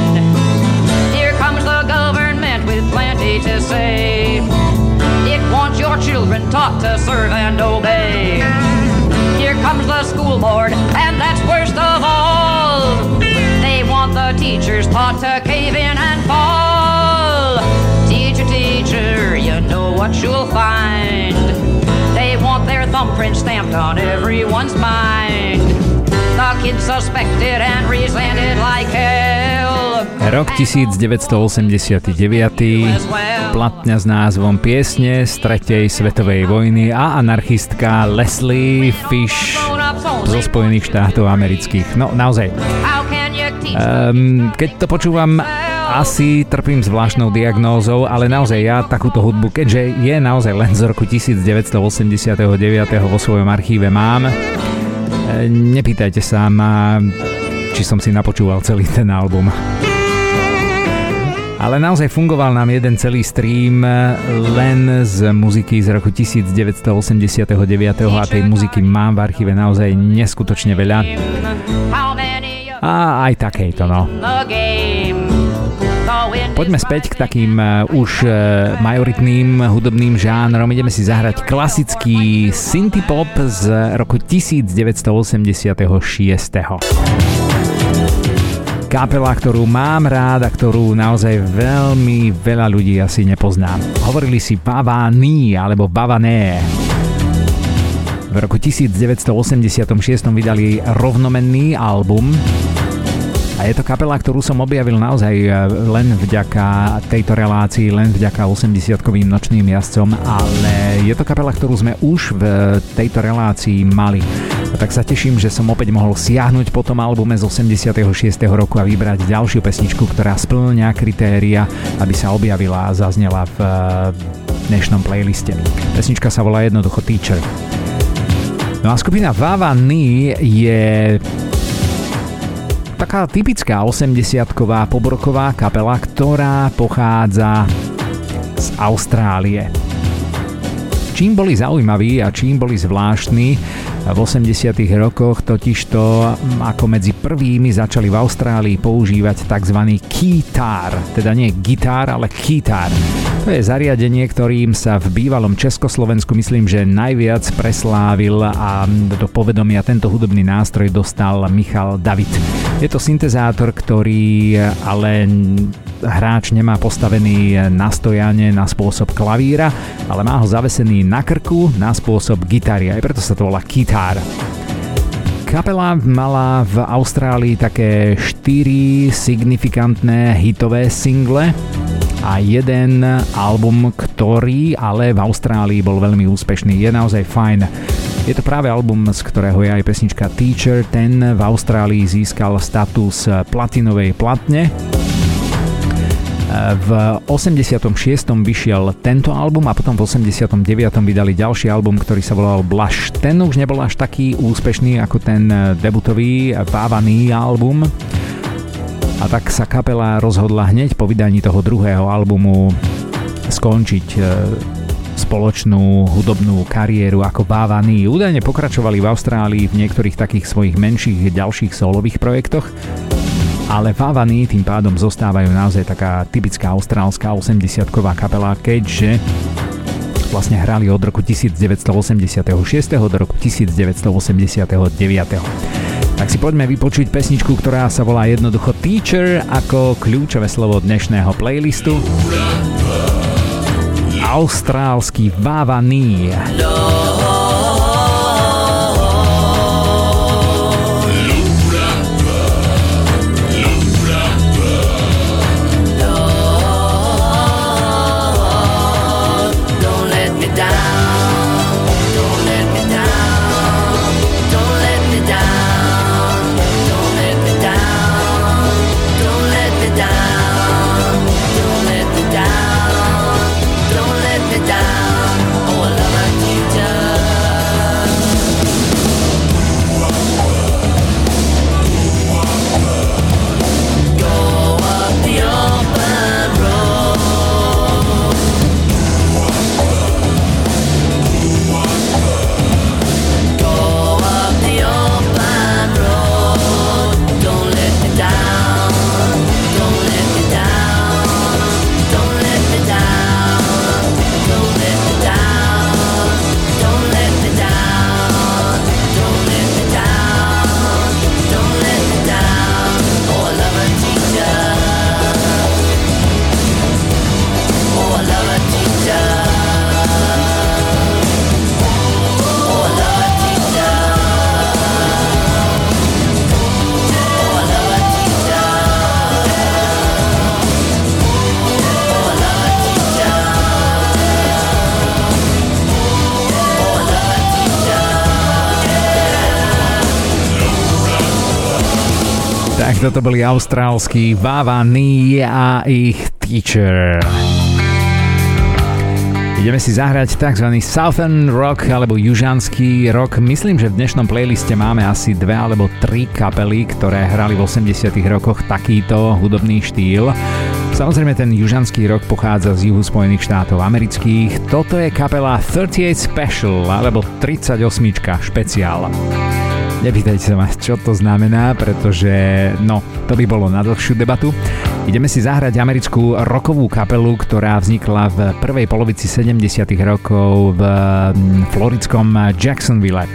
Here comes the government with plenty to say. It wants your children taught to serve and obey. Comes the school board, and that's worst of all. They want the teachers taught to cave in and fall. Teacher, teacher, you know what you'll find They want their thumbprint stamped on everyone's mind. The kids suspected and resented like hell. Rok 1989, platňa s názvom Piesne z tretej svetovej vojny a anarchistka Leslie Fish zo Spojených štátov amerických. No naozaj. Um, keď to počúvam asi trpím zvláštnou diagnózou, ale naozaj ja takúto hudbu, keďže je naozaj len z roku 1989 vo svojom archíve mám, e, nepýtajte sa ma, či som si napočúval celý ten album. Ale naozaj fungoval nám jeden celý stream len z muziky z roku 1989 a tej muziky mám v archíve naozaj neskutočne veľa. A aj takejto no. Poďme späť k takým uh, už uh, majoritným hudobným žánrom. Ideme si zahrať klasický synthie pop z roku 1986. kapela, ktorú mám rád a ktorú naozaj veľmi veľa ľudí asi nepozná. Hovorili si Bavani alebo Bavané. V roku 1986 vydali rovnomenný album a je to kapela, ktorú som objavil naozaj e, len vďaka tejto relácii, len vďaka 80-kovým nočným jazdcom, ale je to kapela, ktorú sme už v tejto relácii mali. Tak sa teším, že som opäť mohol siahnuť po tom albume z 86. roku a vybrať ďalšiu pesničku, ktorá splňa kritéria, aby sa objavila a zaznela v e, dnešnom playliste. Pesnička sa volá jednoducho Teacher. No a skupina Vava je taká typická 80-ková pobroková kapela, ktorá pochádza z Austrálie. Čím boli zaujímaví a čím boli zvláštni, v 80. rokoch totižto ako medzi prvými začali v Austrálii používať tzv. keytar, teda nie gitár, ale keytar. To je zariadenie, ktorým sa v bývalom Československu myslím, že najviac preslávil a do povedomia tento hudobný nástroj dostal Michal David. Je to syntezátor, ktorý ale hráč nemá postavený na stojane na spôsob klavíra, ale má ho zavesený na krku na spôsob gitary. Aj preto sa to volá Guitar. Kapela mala v Austrálii také 4 signifikantné hitové single a jeden album, ktorý ale v Austrálii bol veľmi úspešný. Je naozaj fajn. Je to práve album, z ktorého je aj pesnička Teacher. Ten v Austrálii získal status platinovej platne v 86. vyšiel tento album a potom v 89. vydali ďalší album, ktorý sa volal Blush. Ten už nebol až taký úspešný ako ten debutový Vávaný album. A tak sa kapela rozhodla hneď po vydaní toho druhého albumu skončiť e, spoločnú hudobnú kariéru ako Bávany. Údajne pokračovali v Austrálii v niektorých takých svojich menších ďalších solových projektoch ale Favany tým pádom zostávajú naozaj taká typická austrálska 80-ková kapela, keďže vlastne hrali od roku 1986. do roku 1989. Tak si poďme vypočuť pesničku, ktorá sa volá jednoducho Teacher ako kľúčové slovo dnešného playlistu. Austrálsky Vavaní. No. Austrálsky Vavani a ich Teacher. Ideme si zahrať tzv. Southern Rock alebo južanský rock. Myslím, že v dnešnom playliste máme asi dve alebo tri kapely, ktoré hrali v 80 rokoch takýto hudobný štýl. Samozrejme ten južanský rok pochádza z juhu Spojených štátov amerických. Toto je kapela 38 Special alebo 38 špeciál. Nepýtajte sa ma, čo to znamená, pretože no, to by bolo na dlhšiu debatu. Ideme si zahrať americkú rokovú kapelu, ktorá vznikla v prvej polovici 70. rokov v mm, florickom Jacksonville.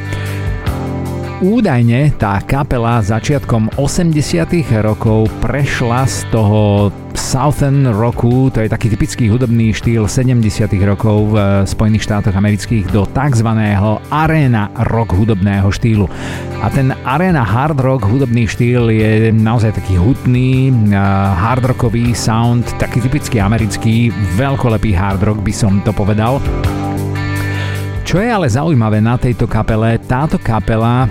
Údajne tá kapela začiatkom 80 rokov prešla z toho Southern rocku, to je taký typický hudobný štýl 70 rokov v Spojených štátoch amerických, do tzv. arena rock hudobného štýlu. A ten arena hard rock hudobný štýl je naozaj taký hutný, hard rockový sound, taký typický americký, veľkolepý hard rock by som to povedal. Čo je ale zaujímavé na tejto kapele, táto kapela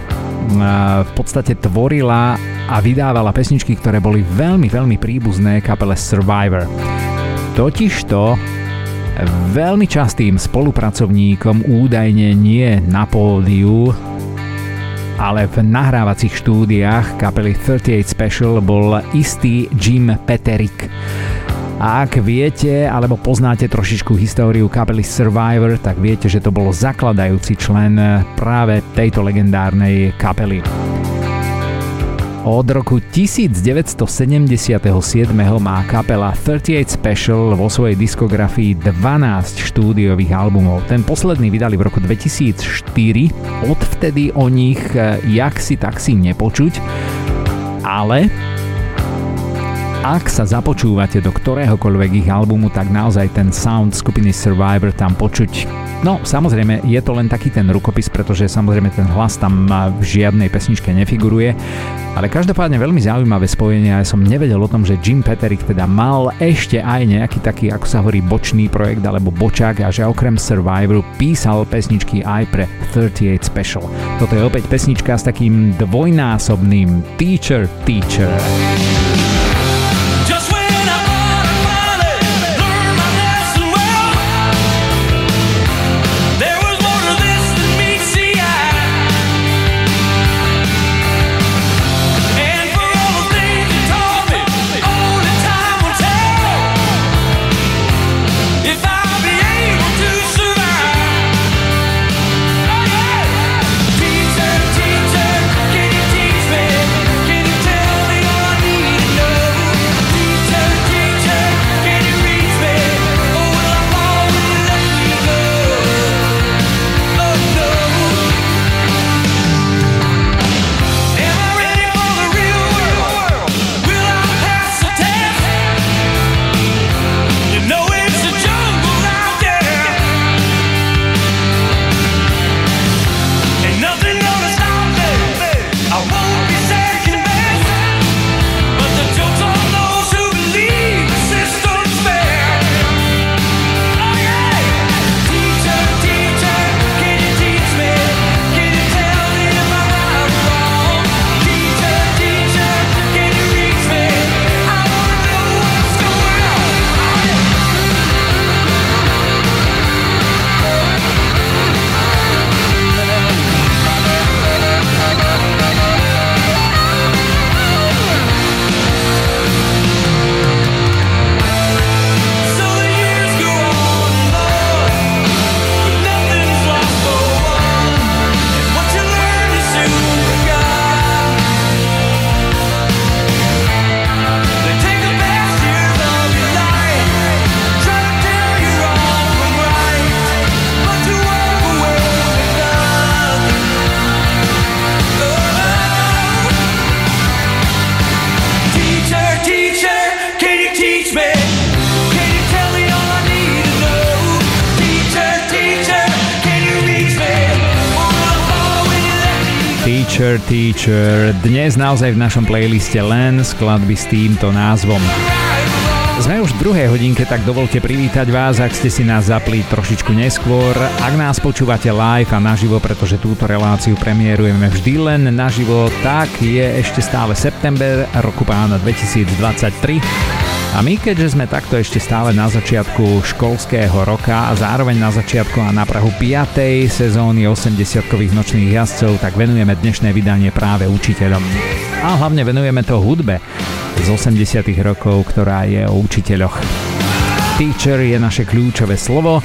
v podstate tvorila a vydávala pesničky, ktoré boli veľmi, veľmi príbuzné kapele Survivor. Totižto veľmi častým spolupracovníkom údajne nie na pódiu, ale v nahrávacích štúdiách kapely 38 Special bol istý Jim Peterik. A ak viete alebo poznáte trošičku históriu kapely Survivor, tak viete, že to bol zakladajúci člen práve tejto legendárnej kapely. Od roku 1977 má kapela 38 Special vo svojej diskografii 12 štúdiových albumov. Ten posledný vydali v roku 2004, odvtedy o nich eh, jak si tak nepočuť, ale ak sa započúvate do ktoréhokoľvek ich albumu, tak naozaj ten sound skupiny Survivor tam počuť. No, samozrejme, je to len taký ten rukopis, pretože samozrejme ten hlas tam v žiadnej pesničke nefiguruje, ale každopádne veľmi zaujímavé spojenie a ja som nevedel o tom, že Jim Peterik teda mal ešte aj nejaký taký, ako sa hovorí, bočný projekt alebo bočák a že okrem Survivoru písal pesničky aj pre 38 Special. Toto je opäť pesnička s takým dvojnásobným Teacher Teacher. Teacher. Dnes naozaj v našom playliste len skladby s týmto názvom. Sme už v druhej hodinke, tak dovolte privítať vás, ak ste si nás zapli trošičku neskôr. Ak nás počúvate live a naživo, pretože túto reláciu premiérujeme vždy len naživo, tak je ešte stále september roku pána 2023 a my, keďže sme takto ešte stále na začiatku školského roka a zároveň na začiatku a na Prahu 5. sezóny 80-kových nočných jazdcov, tak venujeme dnešné vydanie práve učiteľom. A hlavne venujeme to hudbe z 80 rokov, ktorá je o učiteľoch. Teacher je naše kľúčové slovo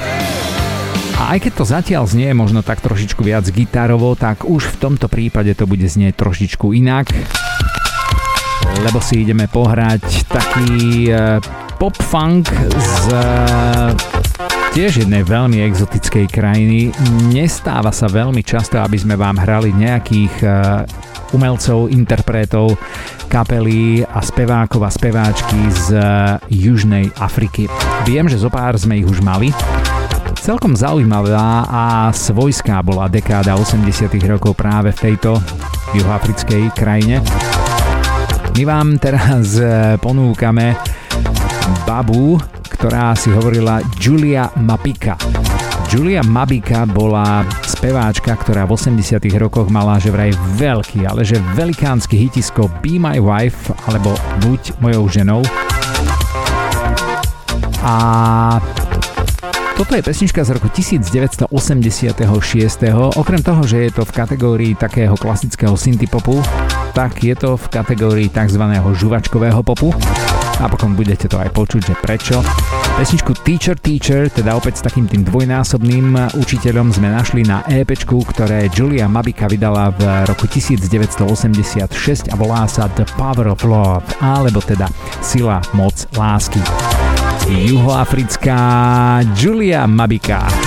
a aj keď to zatiaľ znie možno tak trošičku viac gitarovo, tak už v tomto prípade to bude znieť trošičku inak lebo si ideme pohrať taký uh, pop-funk z uh, tiež jednej veľmi exotickej krajiny. Nestáva sa veľmi často, aby sme vám hrali nejakých uh, umelcov, interpretov, kapely a spevákov a speváčky z Južnej Afriky. Viem, že zo pár sme ich už mali. Celkom zaujímavá a svojská bola dekáda 80 rokov práve v tejto juhoafrickej krajine. My vám teraz uh, ponúkame babu, ktorá si hovorila Julia Mapika. Julia Mabika bola speváčka, ktorá v 80 rokoch mala že vraj veľký, ale že velikánsky hitisko Be My Wife alebo Buď mojou ženou. A toto je pesnička z roku 1986. Okrem toho, že je to v kategórii takého klasického popu, tak je to v kategórii tzv. žuvačkového popu. Napokon budete to aj počuť, že prečo. Pesničku Teacher Teacher, teda opäť s takým tým dvojnásobným učiteľom sme našli na EP, ktoré Julia Mabika vydala v roku 1986 a volá sa The Power of Love, alebo teda Sila, moc, lásky. Juhoafrická Julia Mabika.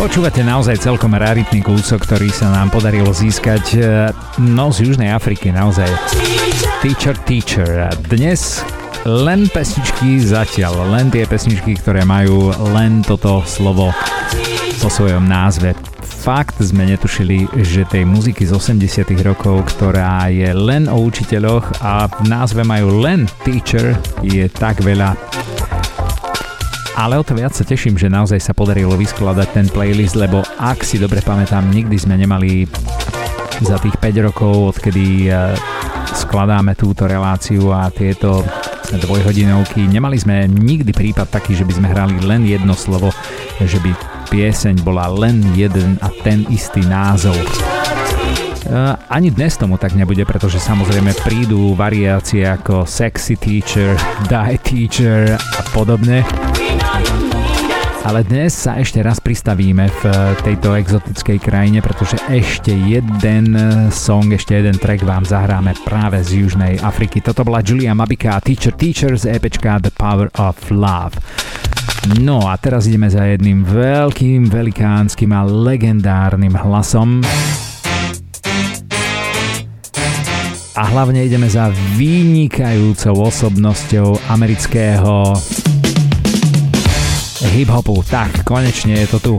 Počúvate naozaj celkom raritný kúsok, ktorý sa nám podarilo získať e, no z Južnej Afriky, naozaj. Teacher, teacher. Dnes len pesničky zatiaľ, len tie pesničky, ktoré majú len toto slovo po svojom názve. fakt sme netušili, že tej muziky z 80 rokov, ktorá je len o učiteľoch a v názve majú len teacher, je tak veľa. Ale o to viac sa teším, že naozaj sa podarilo vyskladať ten playlist, lebo ak si dobre pamätám, nikdy sme nemali za tých 5 rokov, odkedy eh, skladáme túto reláciu a tieto dvojhodinovky. Nemali sme nikdy prípad taký, že by sme hrali len jedno slovo, že by pieseň bola len jeden a ten istý názov. Ani dnes tomu tak nebude, pretože samozrejme prídu variácie ako Sexy Teacher, Die Teacher a podobne. Ale dnes sa ešte raz pristavíme v tejto exotickej krajine, pretože ešte jeden song, ešte jeden track vám zahráme práve z Južnej Afriky. Toto bola Julia Mabika, Teacher Teachers, EPčka The Power of Love. No a teraz ideme za jedným veľkým, velikánskym a legendárnym hlasom. A hlavne ideme za vynikajúcou osobnosťou amerického hip-hopu. Tak, konečne je to tu.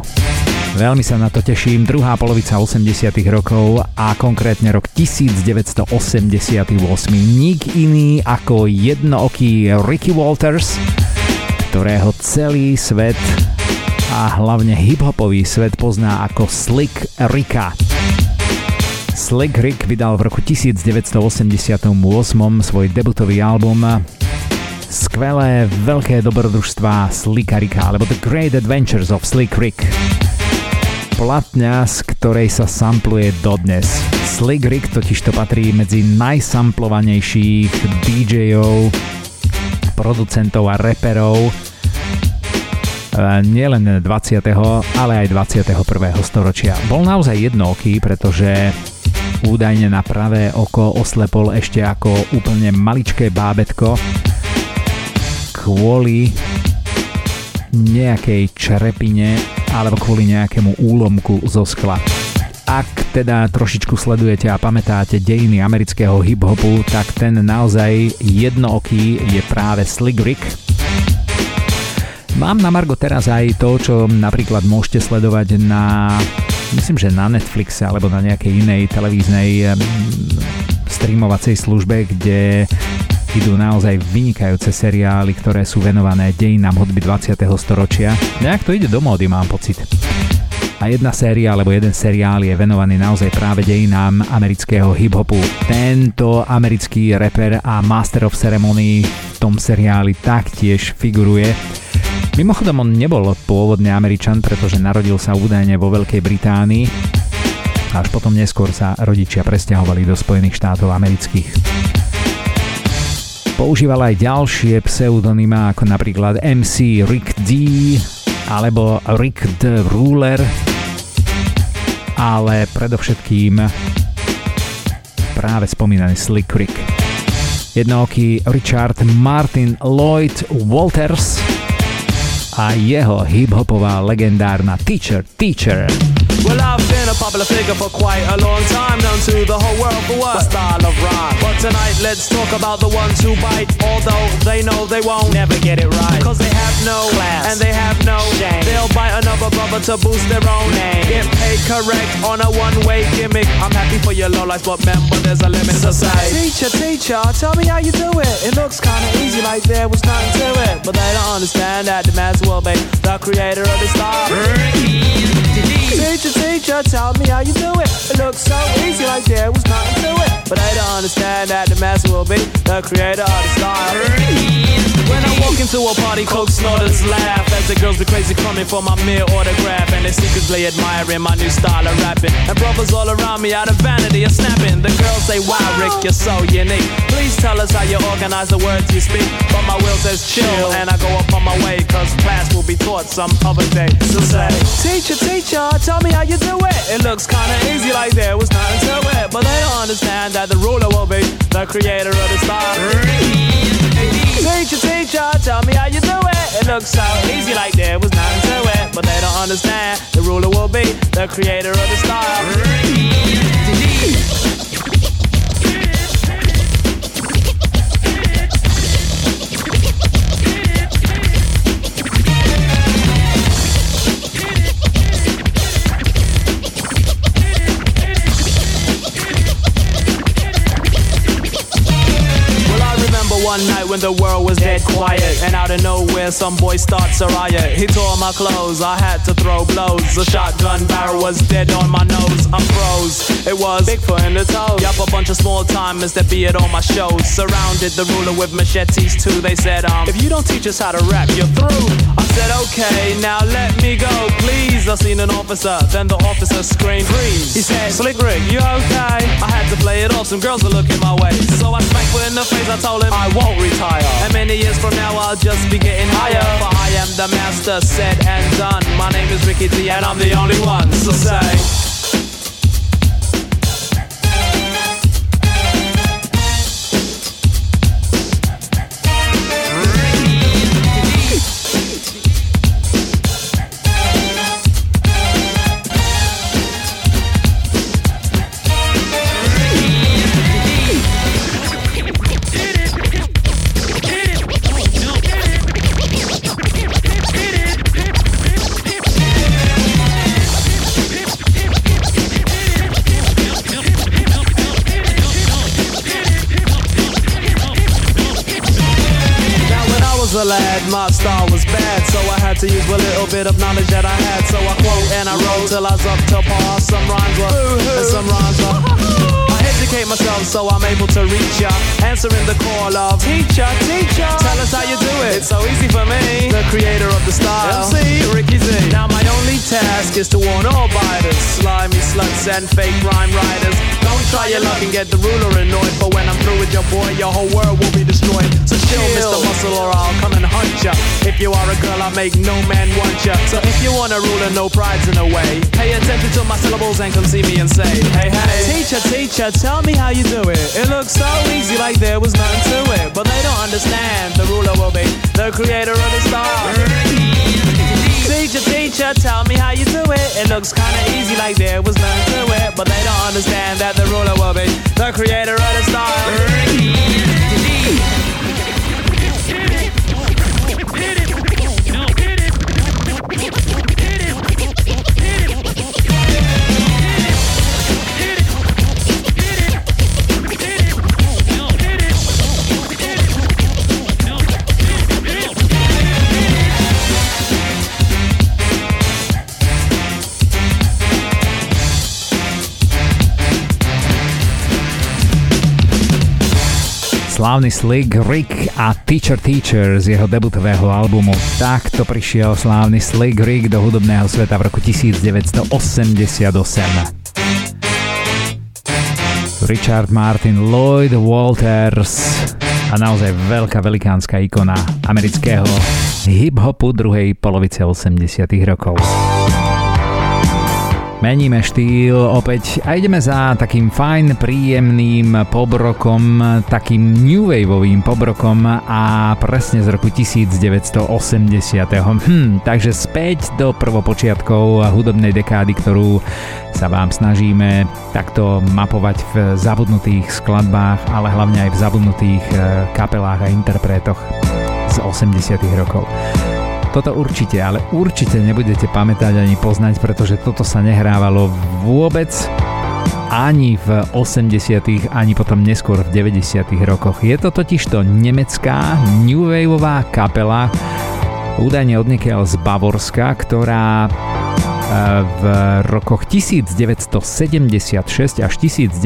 Veľmi sa na to teším. Druhá polovica 80 rokov a konkrétne rok 1988. Nik iný ako jednooký Ricky Walters, ktorého celý svet a hlavne hip-hopový svet pozná ako Slick Ricka. Slick Rick vydal v roku 1988 svoj debutový album skvelé veľké dobrodružstvá Slickarika, alebo The Great Adventures of Slick Rick. Platňa, z ktorej sa sampluje dodnes. Slick Rick totiž to patrí medzi najsamplovanejších DJov, producentov a reperov e, nielen 20., ale aj 21. storočia. Bol naozaj jednooký, pretože údajne na pravé oko oslepol ešte ako úplne maličké bábetko kvôli nejakej črepine alebo kvôli nejakému úlomku zo skla. Ak teda trošičku sledujete a pamätáte dejiny amerického hip-hopu, tak ten naozaj jednooký je práve Slick Rick. Mám na Margo teraz aj to, čo napríklad môžete sledovať na, myslím, že na Netflixe alebo na nejakej inej televíznej streamovacej službe, kde idú naozaj vynikajúce seriály, ktoré sú venované dejinám hudby 20. storočia. Nejak to ide do módy, mám pocit. A jedna séria alebo jeden seriál je venovaný naozaj práve dejinám amerického hip-hopu. Tento americký reper a Master of Ceremony v tom seriáli taktiež figuruje. Mimochodom on nebol pôvodne Američan, pretože narodil sa údajne vo Veľkej Británii, až potom neskôr sa rodičia presťahovali do Spojených štátov amerických. Používal aj ďalšie pseudonymá ako napríklad MC Rick D alebo Rick the Ruler, ale predovšetkým práve spomínaný Slick Rick. Jednooký Richard Martin Lloyd Walters a jeho hip-hopová legendárna Teacher Teacher. Well, I've been a popular figure for quite a long time, known to the whole world for what? style of rhyme. But tonight, let's talk about the ones who bite, although they know they won't never get it right. Cause they have no class and they have no shame. They'll bite another brother to boost their own name. Get paid correct on a one-way gimmick. I'm happy for your low lights, but remember there's a limit to say. Teacher, teacher, tell me how you do it. It looks kinda easy like there was nothing to it. But they don't understand that the man's will be the creator of the star. Teacher, teacher, tell me how you do it. It looks so easy like there was nothing to it. But I don't understand that the master will be the creator of the style. When I walk into a party, folks snorters laugh as the girls be crazy coming for my mere autograph. And they secretly admiring my new style of rapping. And brothers all around me out of vanity are snapping. The girls say, wow, Rick, you're so unique. Please tell us how you organize the words you speak. But my will says chill, and I go up on my way, cause class will be taught some other day. So say, teacher, teacher, tell me how you do it. It looks kinda easy like there was nothing to it. But they don't understand that the ruler will be the creator of the style. Teacher, teacher, tell me how you do it. It looks so easy like there was nothing to it. But they don't understand. The ruler will be the creator of the style. one night when the world was dead quiet, and out of nowhere, some boy starts a riot. He tore my clothes, I had to throw blows. The shotgun barrel was dead on my nose. I'm froze. It was Bigfoot in the toes. Yup, a bunch of small timers that be at all my shows. Surrounded the ruler with machetes too. They said, um, if you don't teach us how to rap, you're through. I said, okay, now let me go, please. I seen an officer, then the officer screamed, freeze. He said, Slick Rick, you okay? I had to play it off, some girls were looking my way. So I smacked her in the face, I told him I won't And many years from now, I'll just be getting higher. For I am the master, said and done. My name is Ricky D, and I'm the only one. So say. To use a little bit of knowledge that I had. So I quote and I wrote till I was up to par. Some rhymes were, and some rhymes were I educate myself so I'm able to reach ya. Answering the call of teacher, teacher. Tell us how you do it. It's so easy for me, the creator of the style. MC Ricky Z. Now my only task is to warn all biters, slimy sluts and fake rhyme writers. Don't try your luck and get the ruler annoyed. But when I'm through with your boy, your whole world will be destroyed. So chill, Mr. Muscle, or I'll come and hunt ya. If you are a girl, I make no man want ya. So if you want a ruler, no pride's in the way. Pay attention to my syllables and come see me and say, Hey, hey, teacher, teacher, tell me how you do it. It looks so easy, like there was nothing to it. But they don't understand. The ruler will be the creator of the star. Teacher, teacher, tell me how you do it. It looks kinda easy, like there was nothing to it. But they don't understand that the ruler will be the creator of the slávny Slick Rick a Teacher Teacher z jeho debutového albumu. Takto prišiel slávny Slick Rick do hudobného sveta v roku 1988. Richard Martin Lloyd Walters a naozaj veľká velikánska ikona amerického hip-hopu druhej polovice 80 rokov. Meníme štýl opäť a ideme za takým fajn, príjemným pobrokom, takým new waveovým pobrokom a presne z roku 1980. Hm, takže späť do prvopočiatkov hudobnej dekády, ktorú sa vám snažíme takto mapovať v zabudnutých skladbách, ale hlavne aj v zabudnutých eh, kapelách a interpretoch z 80. rokov. Toto určite, ale určite nebudete pamätať ani poznať, pretože toto sa nehrávalo vôbec ani v 80. ani potom neskôr v 90. rokoch. Je to totižto nemecká New Waveová kapela, údajne odniekiaľ z Bavorska, ktorá e, v rokoch 1976 až 1982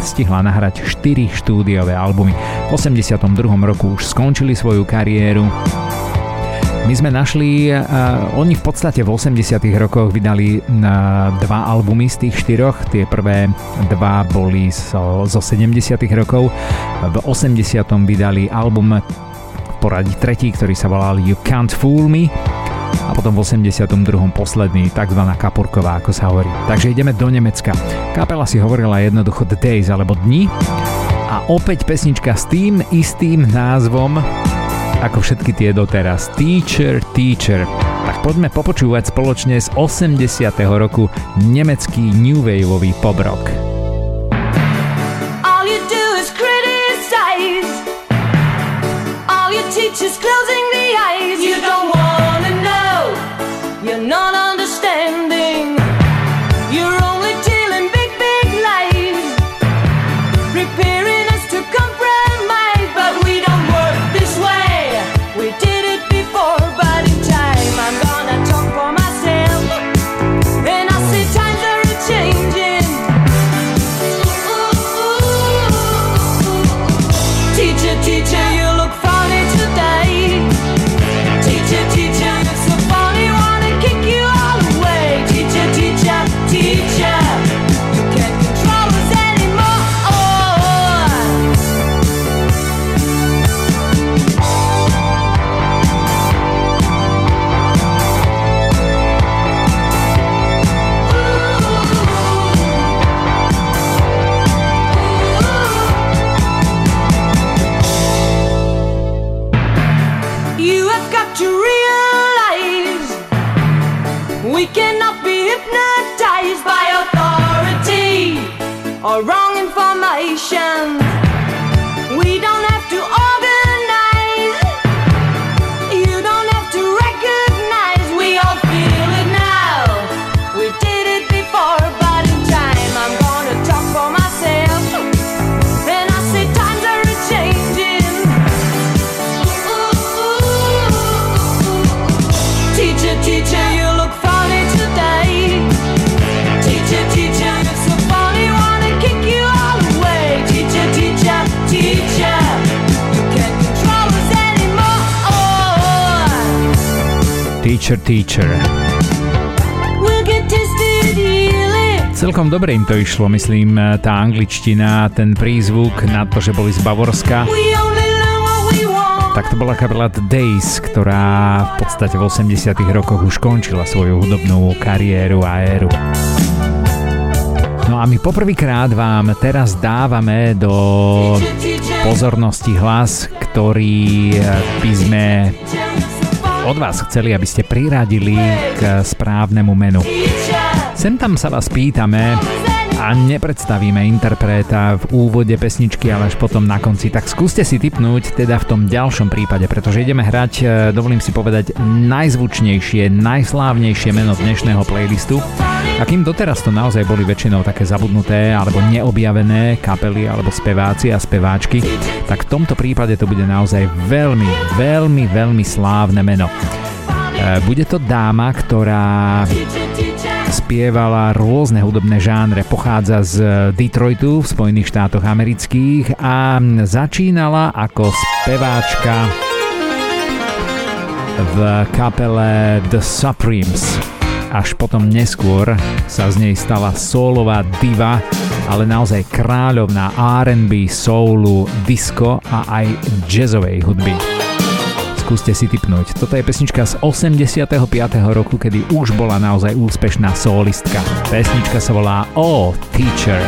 stihla nahrať 4 štúdiové albumy. V 82. roku už skončili svoju kariéru my sme našli, uh, oni v podstate v 80 rokoch vydali uh, dva albumy z tých štyroch, tie prvé dva boli zo, zo 70 rokov, v 80 vydali album v poradí tretí, ktorý sa volal You Can't Fool Me a potom v 82. posledný, tzv. kapurková, ako sa hovorí. Takže ideme do Nemecka. Kapela si hovorila jednoducho The Days alebo Dni a opäť pesnička s tým istým názvom ako všetky tie doteraz. Teacher, Teacher. Tak poďme popočúvať spoločne z 80. roku nemecký New Waveový pobrok. All you do is criticize All you teach is closing We cannot be hypnotized by authority or wrong information. Teacher Teacher. Celkom dobre im to išlo, myslím, tá angličtina, ten prízvuk na to, že boli z Bavorska. Tak to bola kapela The Days, ktorá v podstate v 80 rokoch už končila svoju hudobnú kariéru a éru. No a my poprvýkrát vám teraz dávame do pozornosti hlas, ktorý eh, by sme od vás chceli, aby ste priradili k správnemu menu. Sem tam sa vás pýtame, a nepredstavíme interpreta v úvode pesničky, ale až potom na konci. Tak skúste si typnúť teda v tom ďalšom prípade, pretože ideme hrať, e, dovolím si povedať, najzvučnejšie, najslávnejšie meno dnešného playlistu. A kým doteraz to naozaj boli väčšinou také zabudnuté alebo neobjavené kapely alebo speváci a speváčky, tak v tomto prípade to bude naozaj veľmi, veľmi, veľmi slávne meno. E, bude to dáma, ktorá Spievala rôzne hudobné žánre, pochádza z eh, Detroitu v Spojených štátoch amerických a začínala ako speváčka v kapele The Supremes. Až potom neskôr sa z nej stala solová diva, ale naozaj kráľovná R&B, soulu, disco a aj jazzovej hudby skúste si typnúť. Toto je pesnička z 85. roku, kedy už bola naozaj úspešná solistka. Pesnička sa volá Oh Teacher.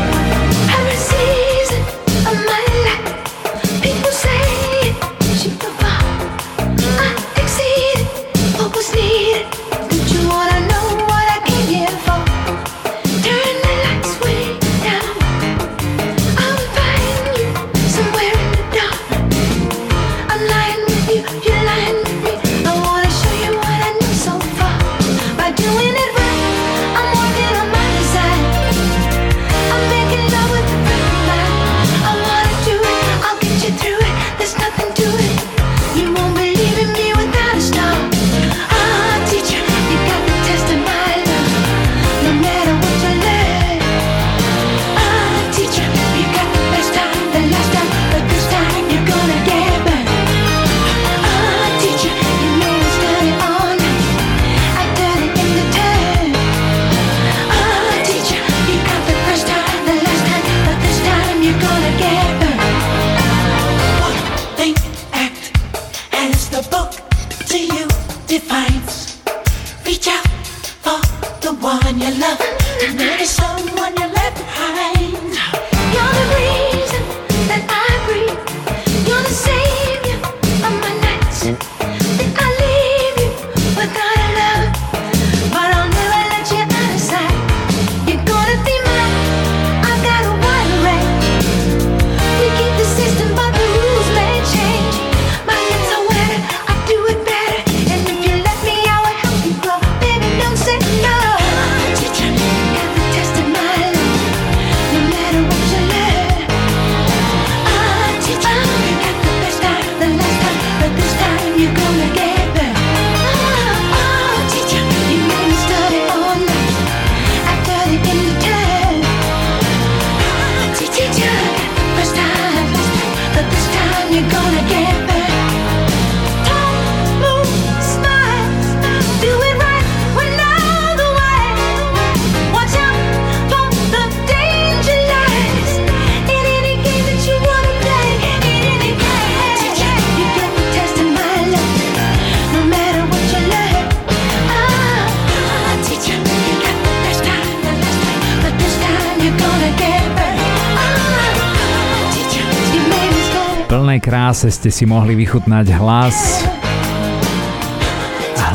čase ste si mohli vychutnať hlas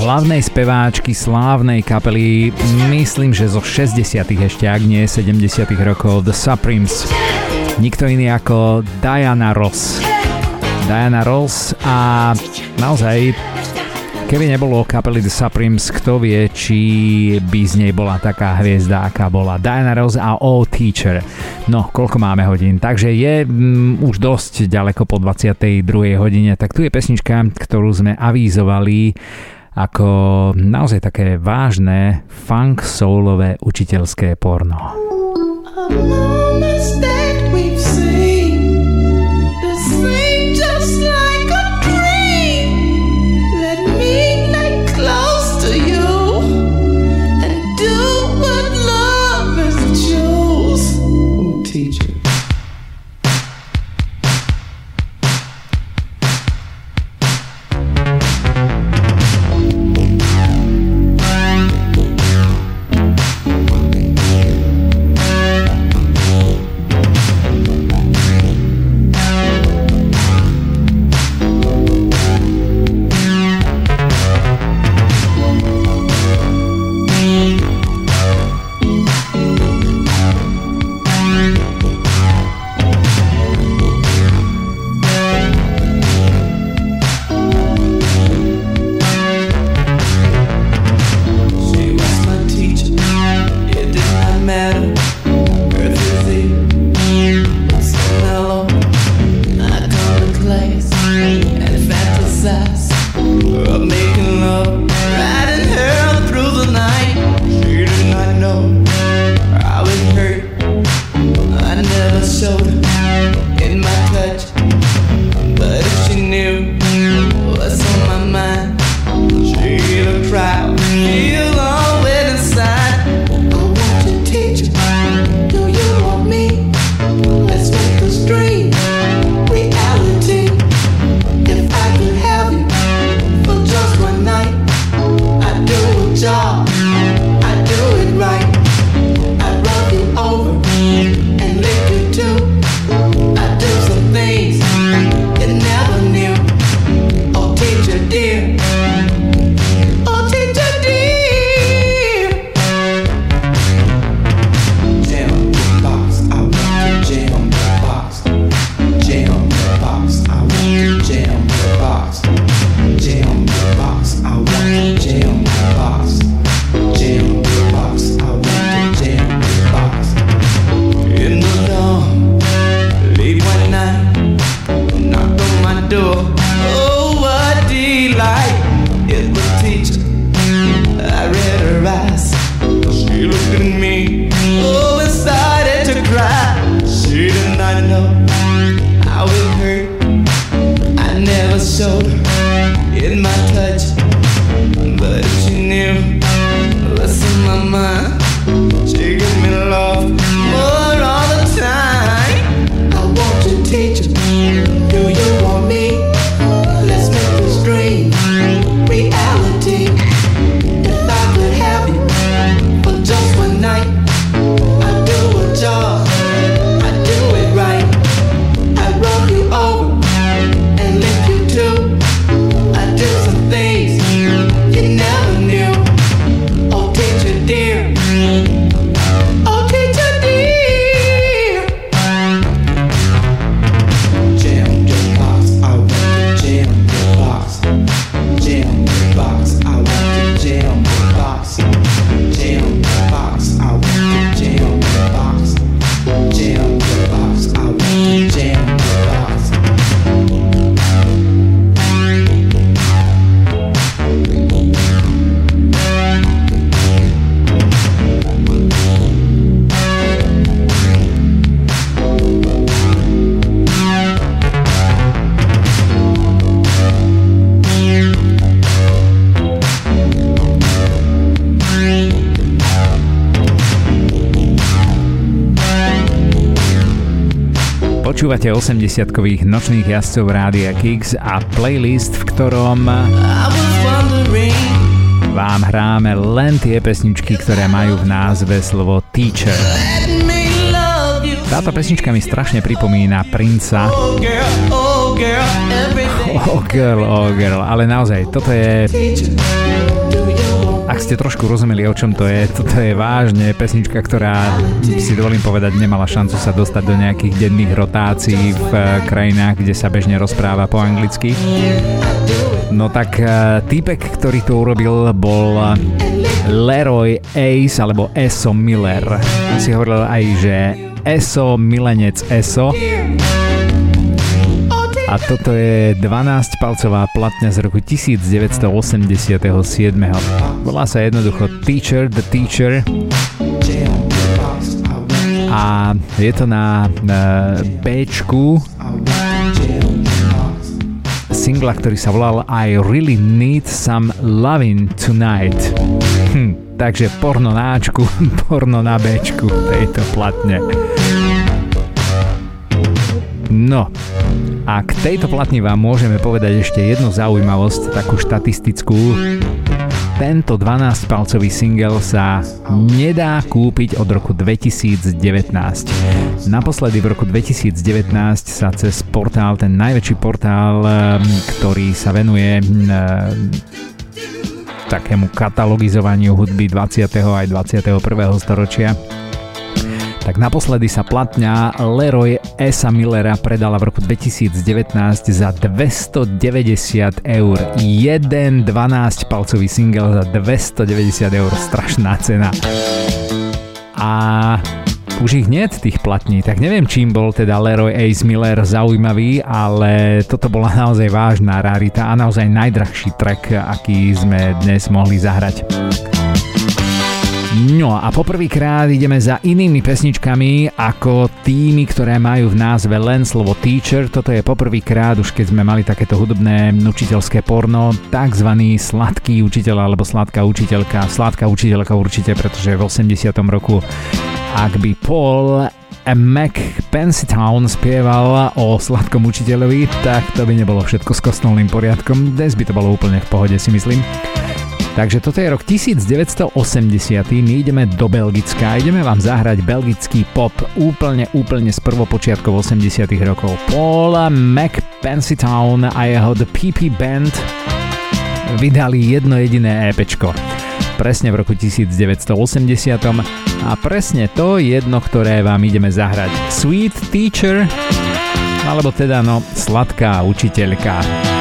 hlavnej speváčky slávnej kapely, myslím, že zo 60 ešte, ak nie 70 rokov, The Supremes. Nikto iný ako Diana Ross. Diana Ross a naozaj Keby nebolo kapely The Supremes, kto vie, či by z nej bola taká hviezda, aká bola Diana Ross a O Teacher. No, koľko máme hodín? Takže je mm, už dosť ďaleko po 22. hodine, tak tu je pesnička, ktorú sme avízovali ako naozaj také vážne funk soulové učiteľské porno. All. 50-kových nočných jazdcov Rádia Kix a playlist, v ktorom vám hráme len tie pesničky, ktoré majú v názve slovo Teacher. Táto pesnička mi strašne pripomína Princa. Oh girl, oh girl, oh, oh, ale naozaj, toto je ak ste trošku rozumeli, o čom to je, toto je vážne pesnička, ktorá, si dovolím povedať, nemala šancu sa dostať do nejakých denných rotácií v eh, krajinách, kde sa bežne rozpráva po anglicky. No tak eh, týpek, ktorý to urobil, bol eh, Leroy Ace alebo Eso Miller. Si hovoril aj, že Eso, milenec Eso. A toto je 12-palcová platňa z roku 1987. Volá sa jednoducho Teacher the Teacher a je to na, na box. singla, ktorý sa volal I Really Need Some Loving Tonight. Hm, takže porno na Ačku, porno na Bčku tejto platne. No, a k tejto platni vám môžeme povedať ešte jednu zaujímavosť, takú štatistickú. Tento 12-palcový single sa nedá kúpiť od roku 2019. Naposledy v roku 2019 sa cez portál, ten najväčší portál, ehm, ktorý sa venuje ehm, takému katalogizovaniu hudby 20. aj 21. storočia, tak naposledy sa platňa Leroy Esa Millera predala v roku 2019 za 290 eur. Jeden 12-palcový single za 290 eur. Strašná cena. A už ich nie tých platní, tak neviem čím bol teda Leroy Ace Miller zaujímavý, ale toto bola naozaj vážna rarita a naozaj najdrahší track, aký sme dnes mohli zahrať. No a poprvýkrát ideme za inými pesničkami ako tými, ktoré majú v názve len slovo teacher. Toto je poprvýkrát, už keď sme mali takéto hudobné učiteľské porno, takzvaný sladký učiteľ alebo sladká učiteľka. Sladká učiteľka určite, pretože v 80. roku ak by Paul Mac Pensitown spieval o sladkom učiteľovi, tak to by nebolo všetko s kostolným poriadkom. Dnes by to bolo úplne v pohode, si myslím. Takže toto je rok 1980, my ideme do Belgicka, ideme vám zahrať belgický pop úplne, úplne z prvopočiatkov 80 rokov. Paul McPensitown a jeho The PP Band vydali jedno jediné EPčko. Presne v roku 1980 a presne to jedno, ktoré vám ideme zahrať. Sweet Teacher, alebo teda no, sladká učiteľka.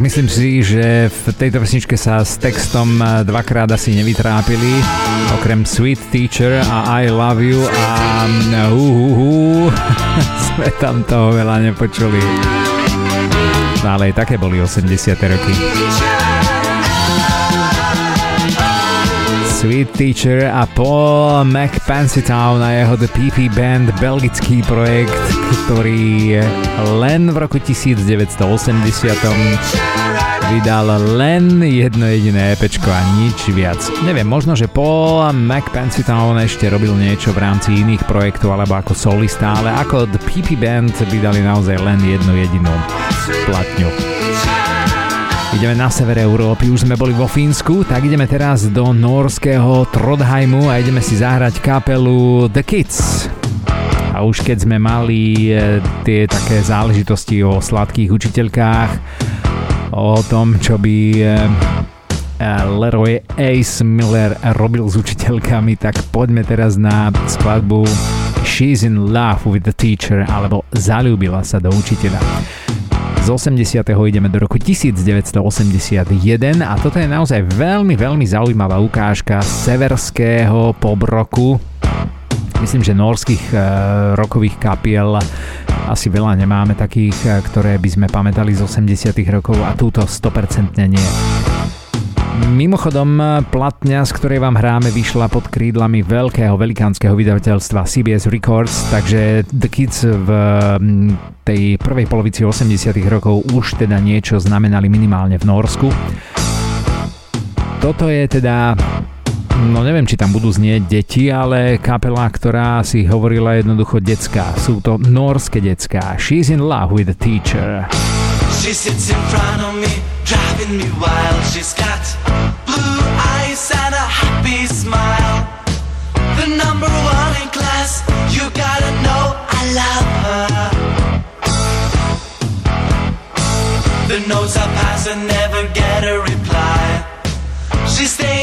Tak myslím si, že v tejto pesničke sa s textom eh, dvakrát asi nevytrápili. Okrem Sweet Teacher a I Love You a uh, uh, uh, sme tam toho veľa nepočuli. No ale aj také boli 80. roky. Sweet Teacher a Paul McPansitown a jeho The PP Band, belgický projekt, ktorý len v roku 1980 vydal len jedno jediné EPčko a nič viac. Neviem, možno, že Paul McPansitown ešte robil niečo v rámci iných projektov alebo ako solista, ale ako The PP Band vydali naozaj len jednu jedinú platňu. Ideme na sever Európy, už sme boli vo Fínsku, tak ideme teraz do norského Trodheimu a ideme si zahrať kapelu The Kids. A už keď sme mali e, tie také záležitosti o sladkých učiteľkách, o tom, čo by e, e, Leroy Ace Miller robil s učiteľkami, tak poďme teraz na skladbu She's in Love with the Teacher alebo Zalúbila sa do učiteľa. Z 80. ideme do roku 1981 a toto je naozaj veľmi, veľmi zaujímavá ukážka severského pobroku. Myslím, že norských uh, rokových kapiel asi veľa nemáme takých, e, ktoré by sme pamätali z 80. rokov a túto 100% nie. Mimochodom, platňa, z ktorej vám hráme, vyšla pod krídlami veľkého velikánskeho vydavateľstva CBS Records, takže The Kids v tej prvej polovici 80 rokov už teda niečo znamenali minimálne v Norsku. Toto je teda no neviem, či tam budú znieť deti, ale kapela, ktorá si hovorila jednoducho detská. Sú to norské detská. She's in love with the teacher. She sits in front of me, driving me wild. She's got blue eyes and a happy smile. The number one in class, you gotta know I love her. The notes I pass and never get a reply. She staying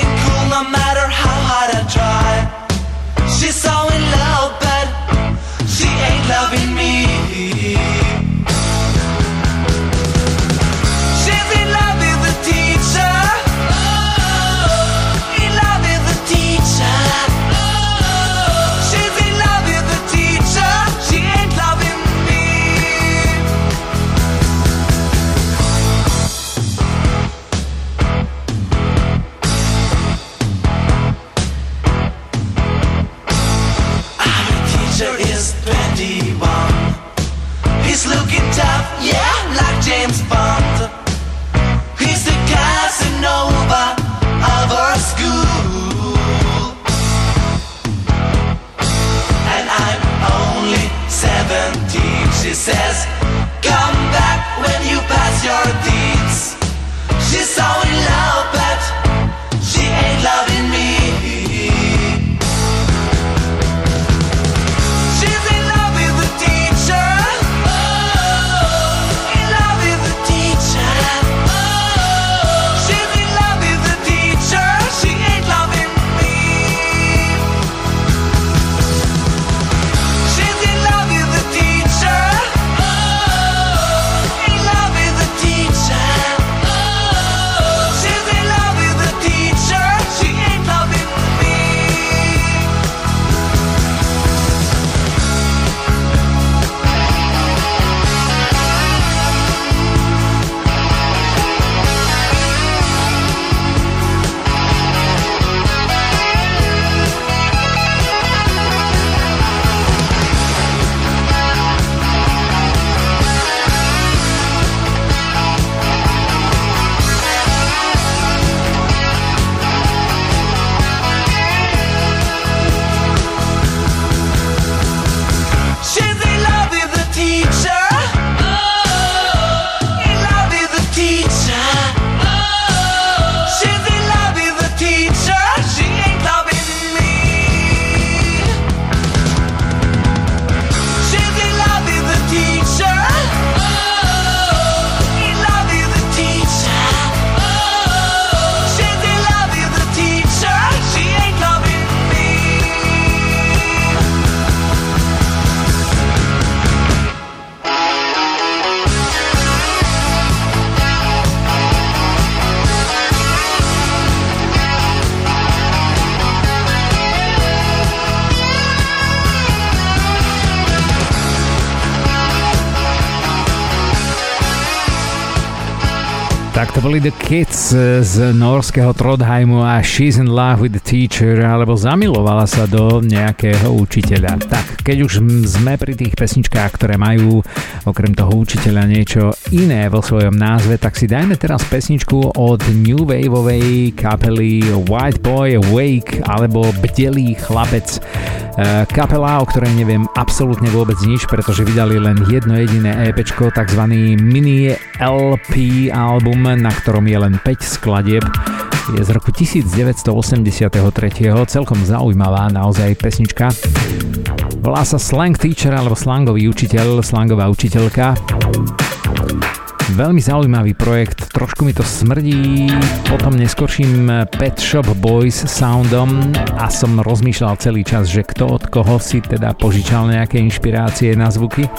James Bond. He's the Casanova of our school. And I'm only 17. She says, Come back when you pass your Tak to boli The Kids z norského Trodheimu a She's in Love with the Teacher, alebo zamilovala sa do nejakého učiteľa. Tak, keď už sme pri tých pesničkách, ktoré majú okrem toho učiteľa niečo iné vo svojom názve, tak si dajme teraz pesničku od New Waveovej kapely White Boy Wake alebo Bdelý chlapec. E, Kapela, o ktorej neviem absolútne vôbec nič, pretože vydali len jedno jediné EPčko, tzv. mini LP album na ktorom je len 5 skladieb, je z roku 1983. Celkom zaujímavá naozaj pesnička. Volá sa Slang Teacher alebo slangový učiteľ, slangová učiteľka. Veľmi zaujímavý projekt, trošku mi to smrdí potom neskorším Pet Shop Boys soundom a som rozmýšľal celý čas, že kto od koho si teda požičal nejaké inšpirácie na zvuky.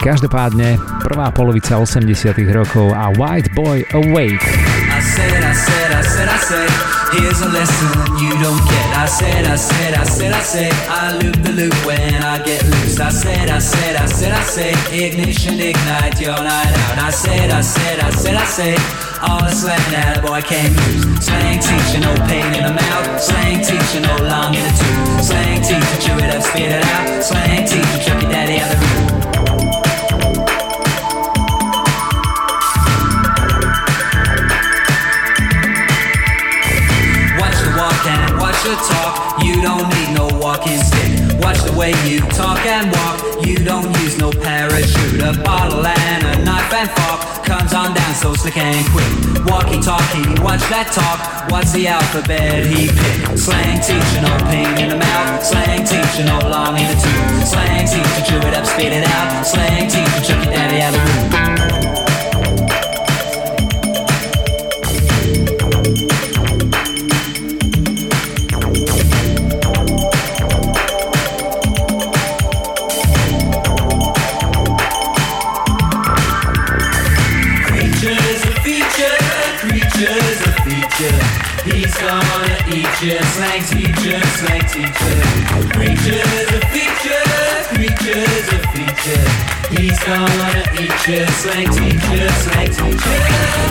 Každopádne prvá polovica 80 rokov a White Boy Awake. I said, I said, I said, I said, here's a lesson you don't get. I said, I said, I said, I said, I loop the loop when I get loose. I said, I said, I said, I said, ignition, ignite your night out. I said, I said, I said, I said, all the slang that a boy can't use. Slang teacher, no pain in the mouth. Slang teacher, no long in the tooth. Slang teacher, chew it up, spit it out. Slang teacher, chuck your daddy out the room. The talk. You don't need no walking stick. Watch the way you talk and walk. You don't use no parachute. A bottle and a knife and fork comes on down so slick and quick. Walkie talkie, watch that talk. What's the alphabet he picked? Slang teacher, no pain in the mouth. Slang teacher, no long in the tooth. Slang teacher, chew it up, spit it out. Slang teacher, chuck it of the room. Gonna eat you, slang teacher, slang teacher. Creatures a feature, creatures a feature. He's gonna eat you, slang teacher, slang teacher.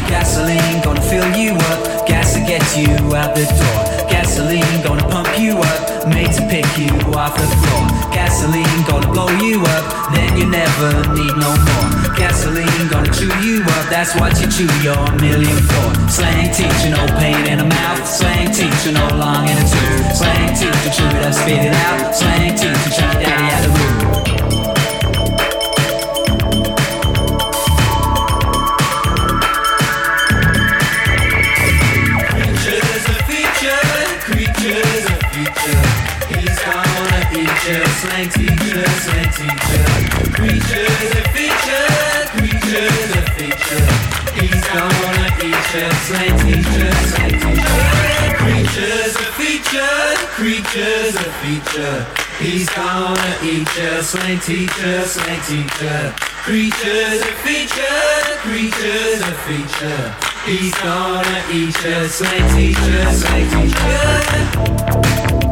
Gasoline gonna fill you up, gas to get you out the door. Gasoline gonna pump you up, made to pick you off the floor. Gasoline gonna blow you up, then you never need no more. Gasoline gonna chew you up, that's what you chew your million for. Slang teacher, no pain in the mouth. Slang teacher, no long in the tooth. Slang teacher, chew it up, spit it out. Slang teacher, chuck daddy out the room. Gonna eat you, slang teacher, slang teacher. Creatures a feature, creatures a feature. He's gonna eat you, slang teacher, slang teacher. Creatures a feature, creatures a feature. He's gonna eat you, slang teacher, slang teacher.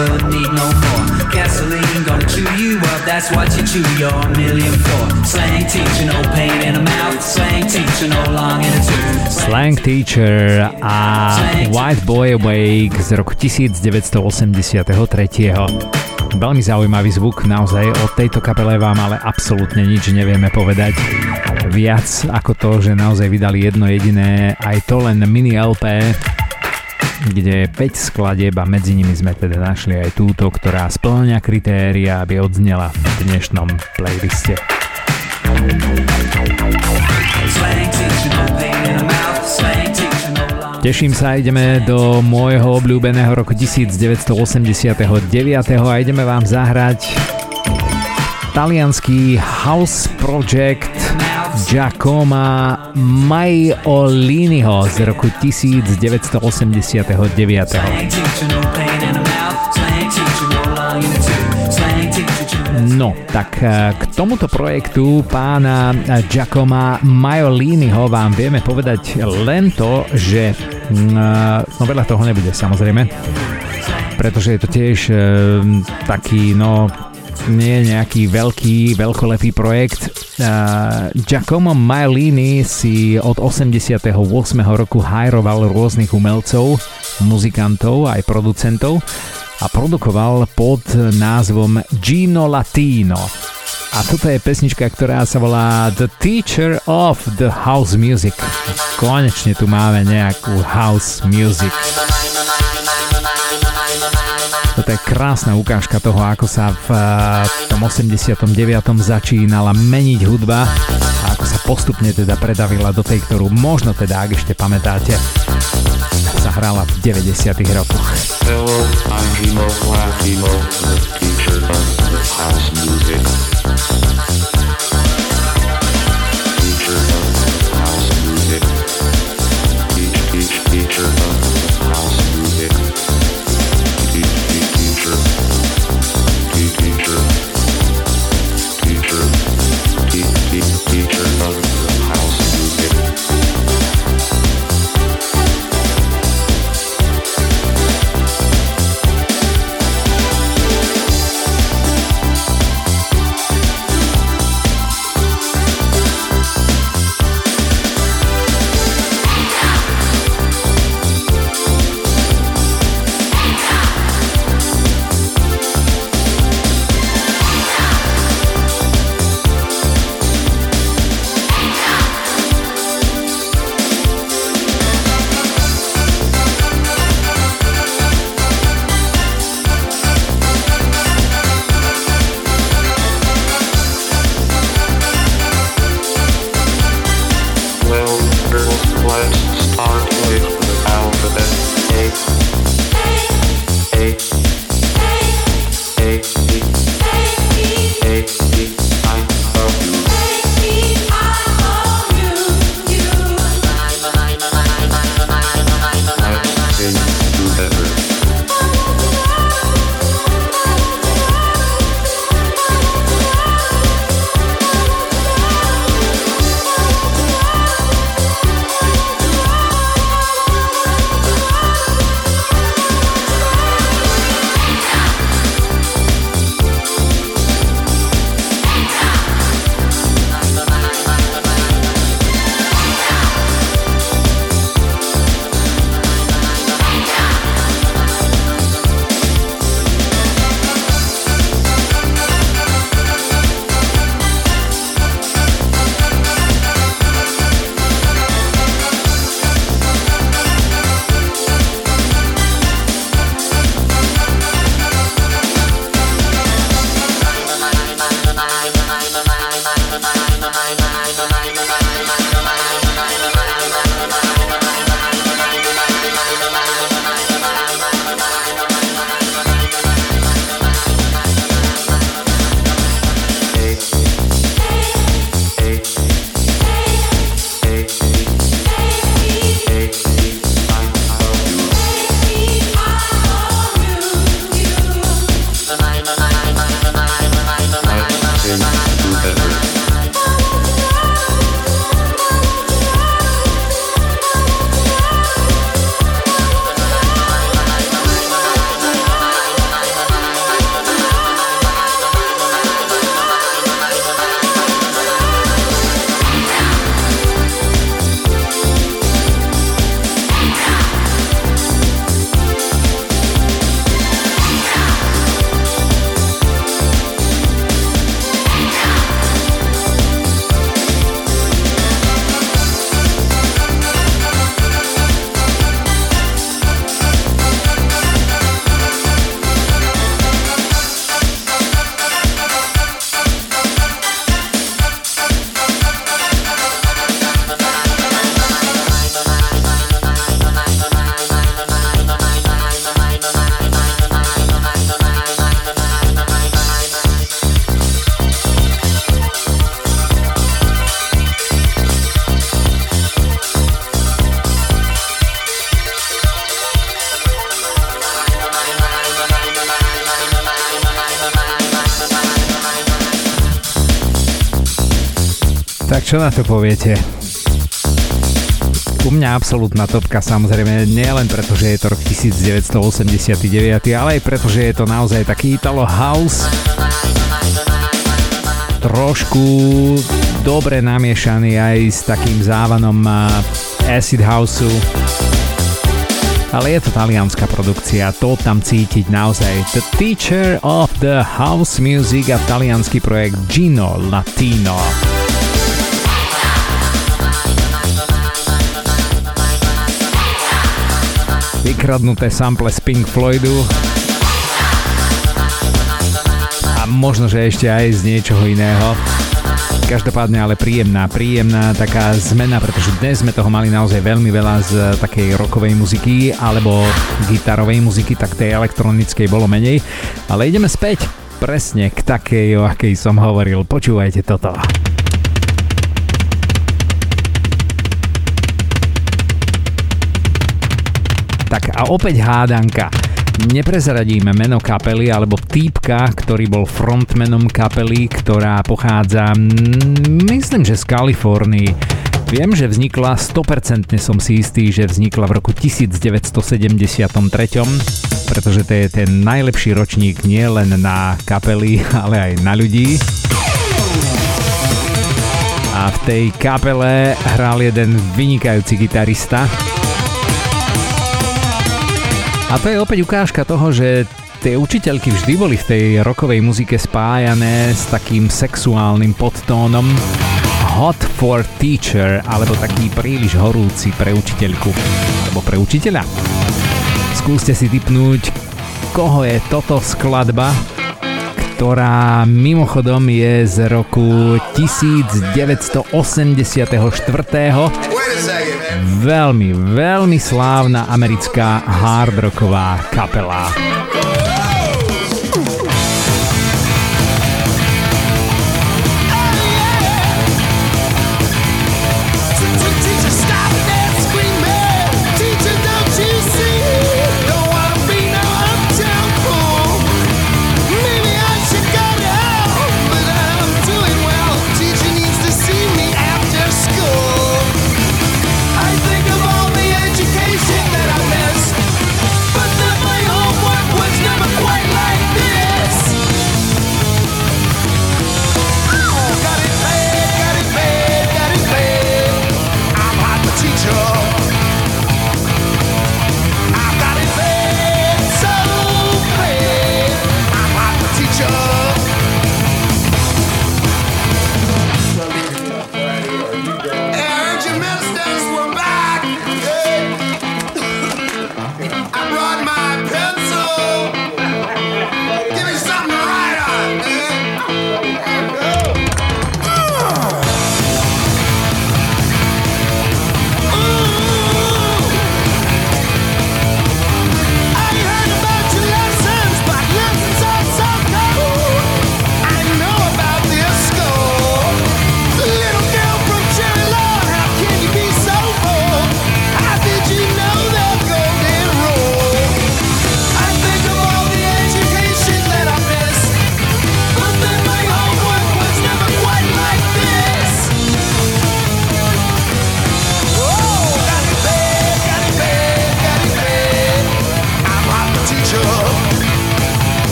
Never need no more. Gasoline gonna chew you up, that's what you chew your million for. Slang teacher, no pain in the mouth. Slang teacher, no long in the tooth. Slang Teacher a White Boy Awake z roku 1983. Veľmi zaujímavý zvuk, naozaj o tejto kapele vám ale absolútne nič nevieme povedať. Viac ako to, že naozaj vydali jedno jediné, aj to len mini LP, kde je 5 skladieb a medzi nimi sme teda našli aj túto, ktorá splňa kritéria, aby odznela v dnešnom playliste. Teším sa, ideme do môjho obľúbeného roku 1989 a ideme vám zahrať talianský house project Giacomo Maioliniho z roku 1989. Slang teacher, no tak eh, k tomuto projektu pána Giacoma Maioliniho vám vieme povedať len to, že mm, eh, no veľa toho nebude samozrejme, pretože je to tiež eh, taký, no nie nejaký veľký, veľkolepý projekt. Uh, Giacomo Maiolini si od 88. roku hajroval rôznych umelcov, muzikantov aj producentov a produkoval pod názvom Gino Latino. A toto je pesnička, ktorá sa volá The Teacher of the House Music. Konečne tu máme nejakú house music. Toto je krásna ukážka toho, ako sa v eh, tom 89. začínala meniť hudba a ako sa postupne teda predavila do tej, ktorú možno teda, ak ešte pamätáte, sa v 90. rokoch. Hello, I'm Gino. Poviete? U mňa absolútna topka samozrejme nie len preto, že je to rok 1989, ale aj preto, že je to naozaj taký Italo House. Trošku dobre namiešaný aj s takým závanom Acid Houseu. ale je to talianská produkcia, to tam cítiť naozaj. The Teacher of the House Music a talianský projekt Gino Latino. Vykradnuté sample z Pink Floydu a možno, že ešte aj z niečoho iného. Každopádne ale príjemná, príjemná taká zmena, pretože dnes sme toho mali naozaj veľmi veľa z takej rokovej muziky alebo gitarovej muziky, tak tej elektronickej bolo menej. Ale ideme späť presne k takej, o akej som hovoril. Počúvajte toto. Tak a opäť hádanka. Neprezradíme meno kapely alebo týpka, ktorý bol frontmanom kapely, ktorá pochádza, mm, myslím, že z Kalifornii. Viem, že vznikla, 100% som si istý, že vznikla v roku 1973, pretože to je ten najlepší ročník nie len na kapely, ale aj na ľudí. A v tej kapele hral jeden vynikajúci gitarista, a to je opäť ukážka toho, že tie učiteľky vždy boli v tej rokovej muzike spájané s takým sexuálnym podtónom hot for teacher, alebo taký príliš horúci pre učiteľku, alebo pre učiteľa. Skúste si typnúť, koho je toto skladba, ktorá mimochodom je z roku 1984. Veľmi, veľmi slávna americká hardrocková kapela.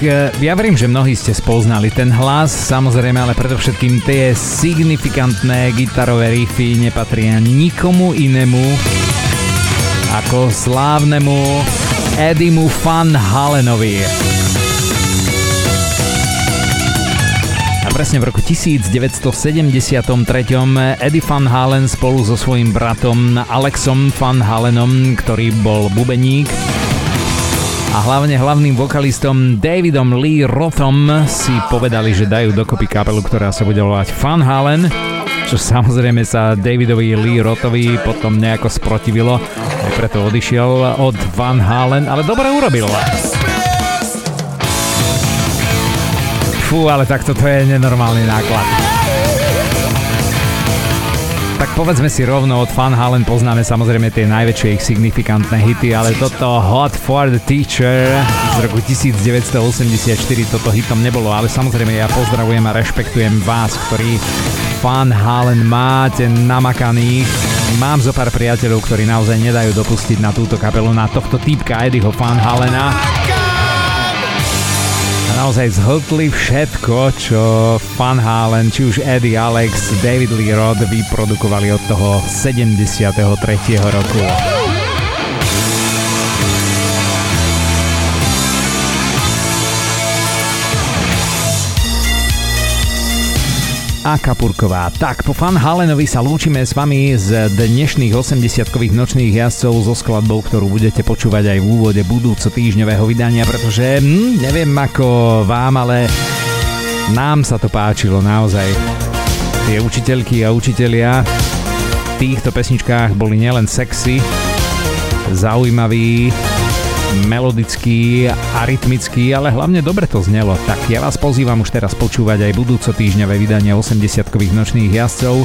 E, ja verím, že mnohí ste spoznali ten hlas, samozrejme, ale predovšetkým tie signifikantné gitarové riffy nepatria nikomu inému ako slávnemu Edimu Van Halenovi. Presne v roku 1973 Eddie Van Halen spolu so svojím bratom Alexom Van Halenom, ktorý bol bubeník, a hlavne hlavným vokalistom Davidom Lee Rothom si povedali, že dajú dokopy kapelu, ktorá sa bude volať Van Halen, čo samozrejme sa Davidovi Lee Rothovi potom nejako sprotivilo, aj preto odišiel od Van Halen, ale dobre urobil. Fú, ale takto to je nenormálny náklad povedzme si rovno, od Van Halen poznáme samozrejme tie najväčšie ich signifikantné hity, ale toto Hot for the Teacher z roku 1984 toto hitom nebolo, ale samozrejme ja pozdravujem a rešpektujem vás, ktorí Van Halen máte namakaných. Mám zo pár priateľov, ktorí naozaj nedajú dopustiť na túto kapelu, na tohto týpka Eddieho Van Halena. Naozaj zhltli všetko, čo Van Halen, či už Eddie Alex, David Lee Roth vyprodukovali od toho 73. roku. Akapurková. Tak, po Fan Halenovi sa lúčime s vami z dnešných 80-kových nočných jazdcov so skladbou, ktorú budete počúvať aj v úvode budúco týždňového vydania, pretože hm, neviem ako vám, ale nám sa to páčilo naozaj. Tie učiteľky a učitelia v týchto pesničkách boli nielen sexy, zaujímaví, melodický a rytmický, ale hlavne dobre to znelo. Tak ja vás pozývam už teraz počúvať aj budúco týždňové vydanie 80-kových nočných jazdcov.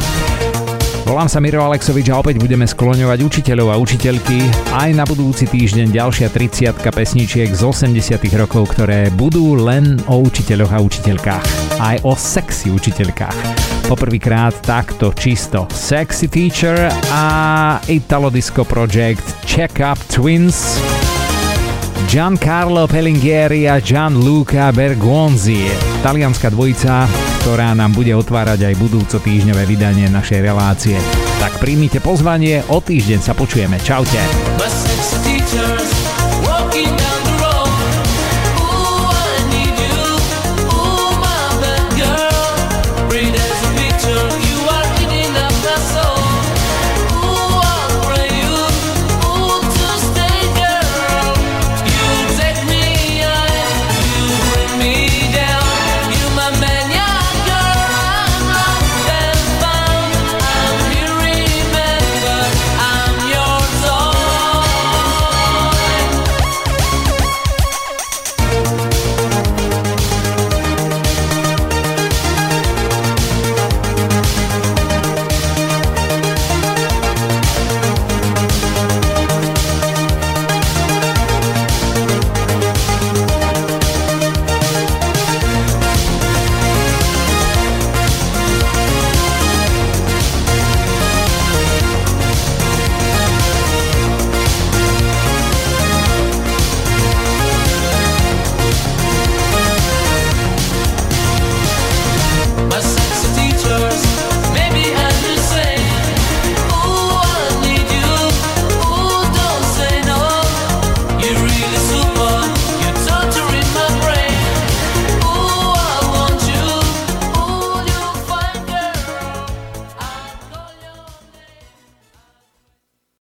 Volám sa Miro Alexovič a opäť budeme skloňovať učiteľov a učiteľky. Aj na budúci týždeň ďalšia 30 pesničiek z 80 rokov, ktoré budú len o učiteľoch a učiteľkách. Aj o sexy učiteľkách. Poprvýkrát takto čisto Sexy Teacher a Italo Disco Project Check Up Twins. Giancarlo Pelinghieri a Gianluca Bergonzi. Talianská dvojica, ktorá nám bude otvárať aj budúco týždňové vydanie našej relácie. Tak príjmite pozvanie, o týždeň sa počujeme. Čaute. Teachers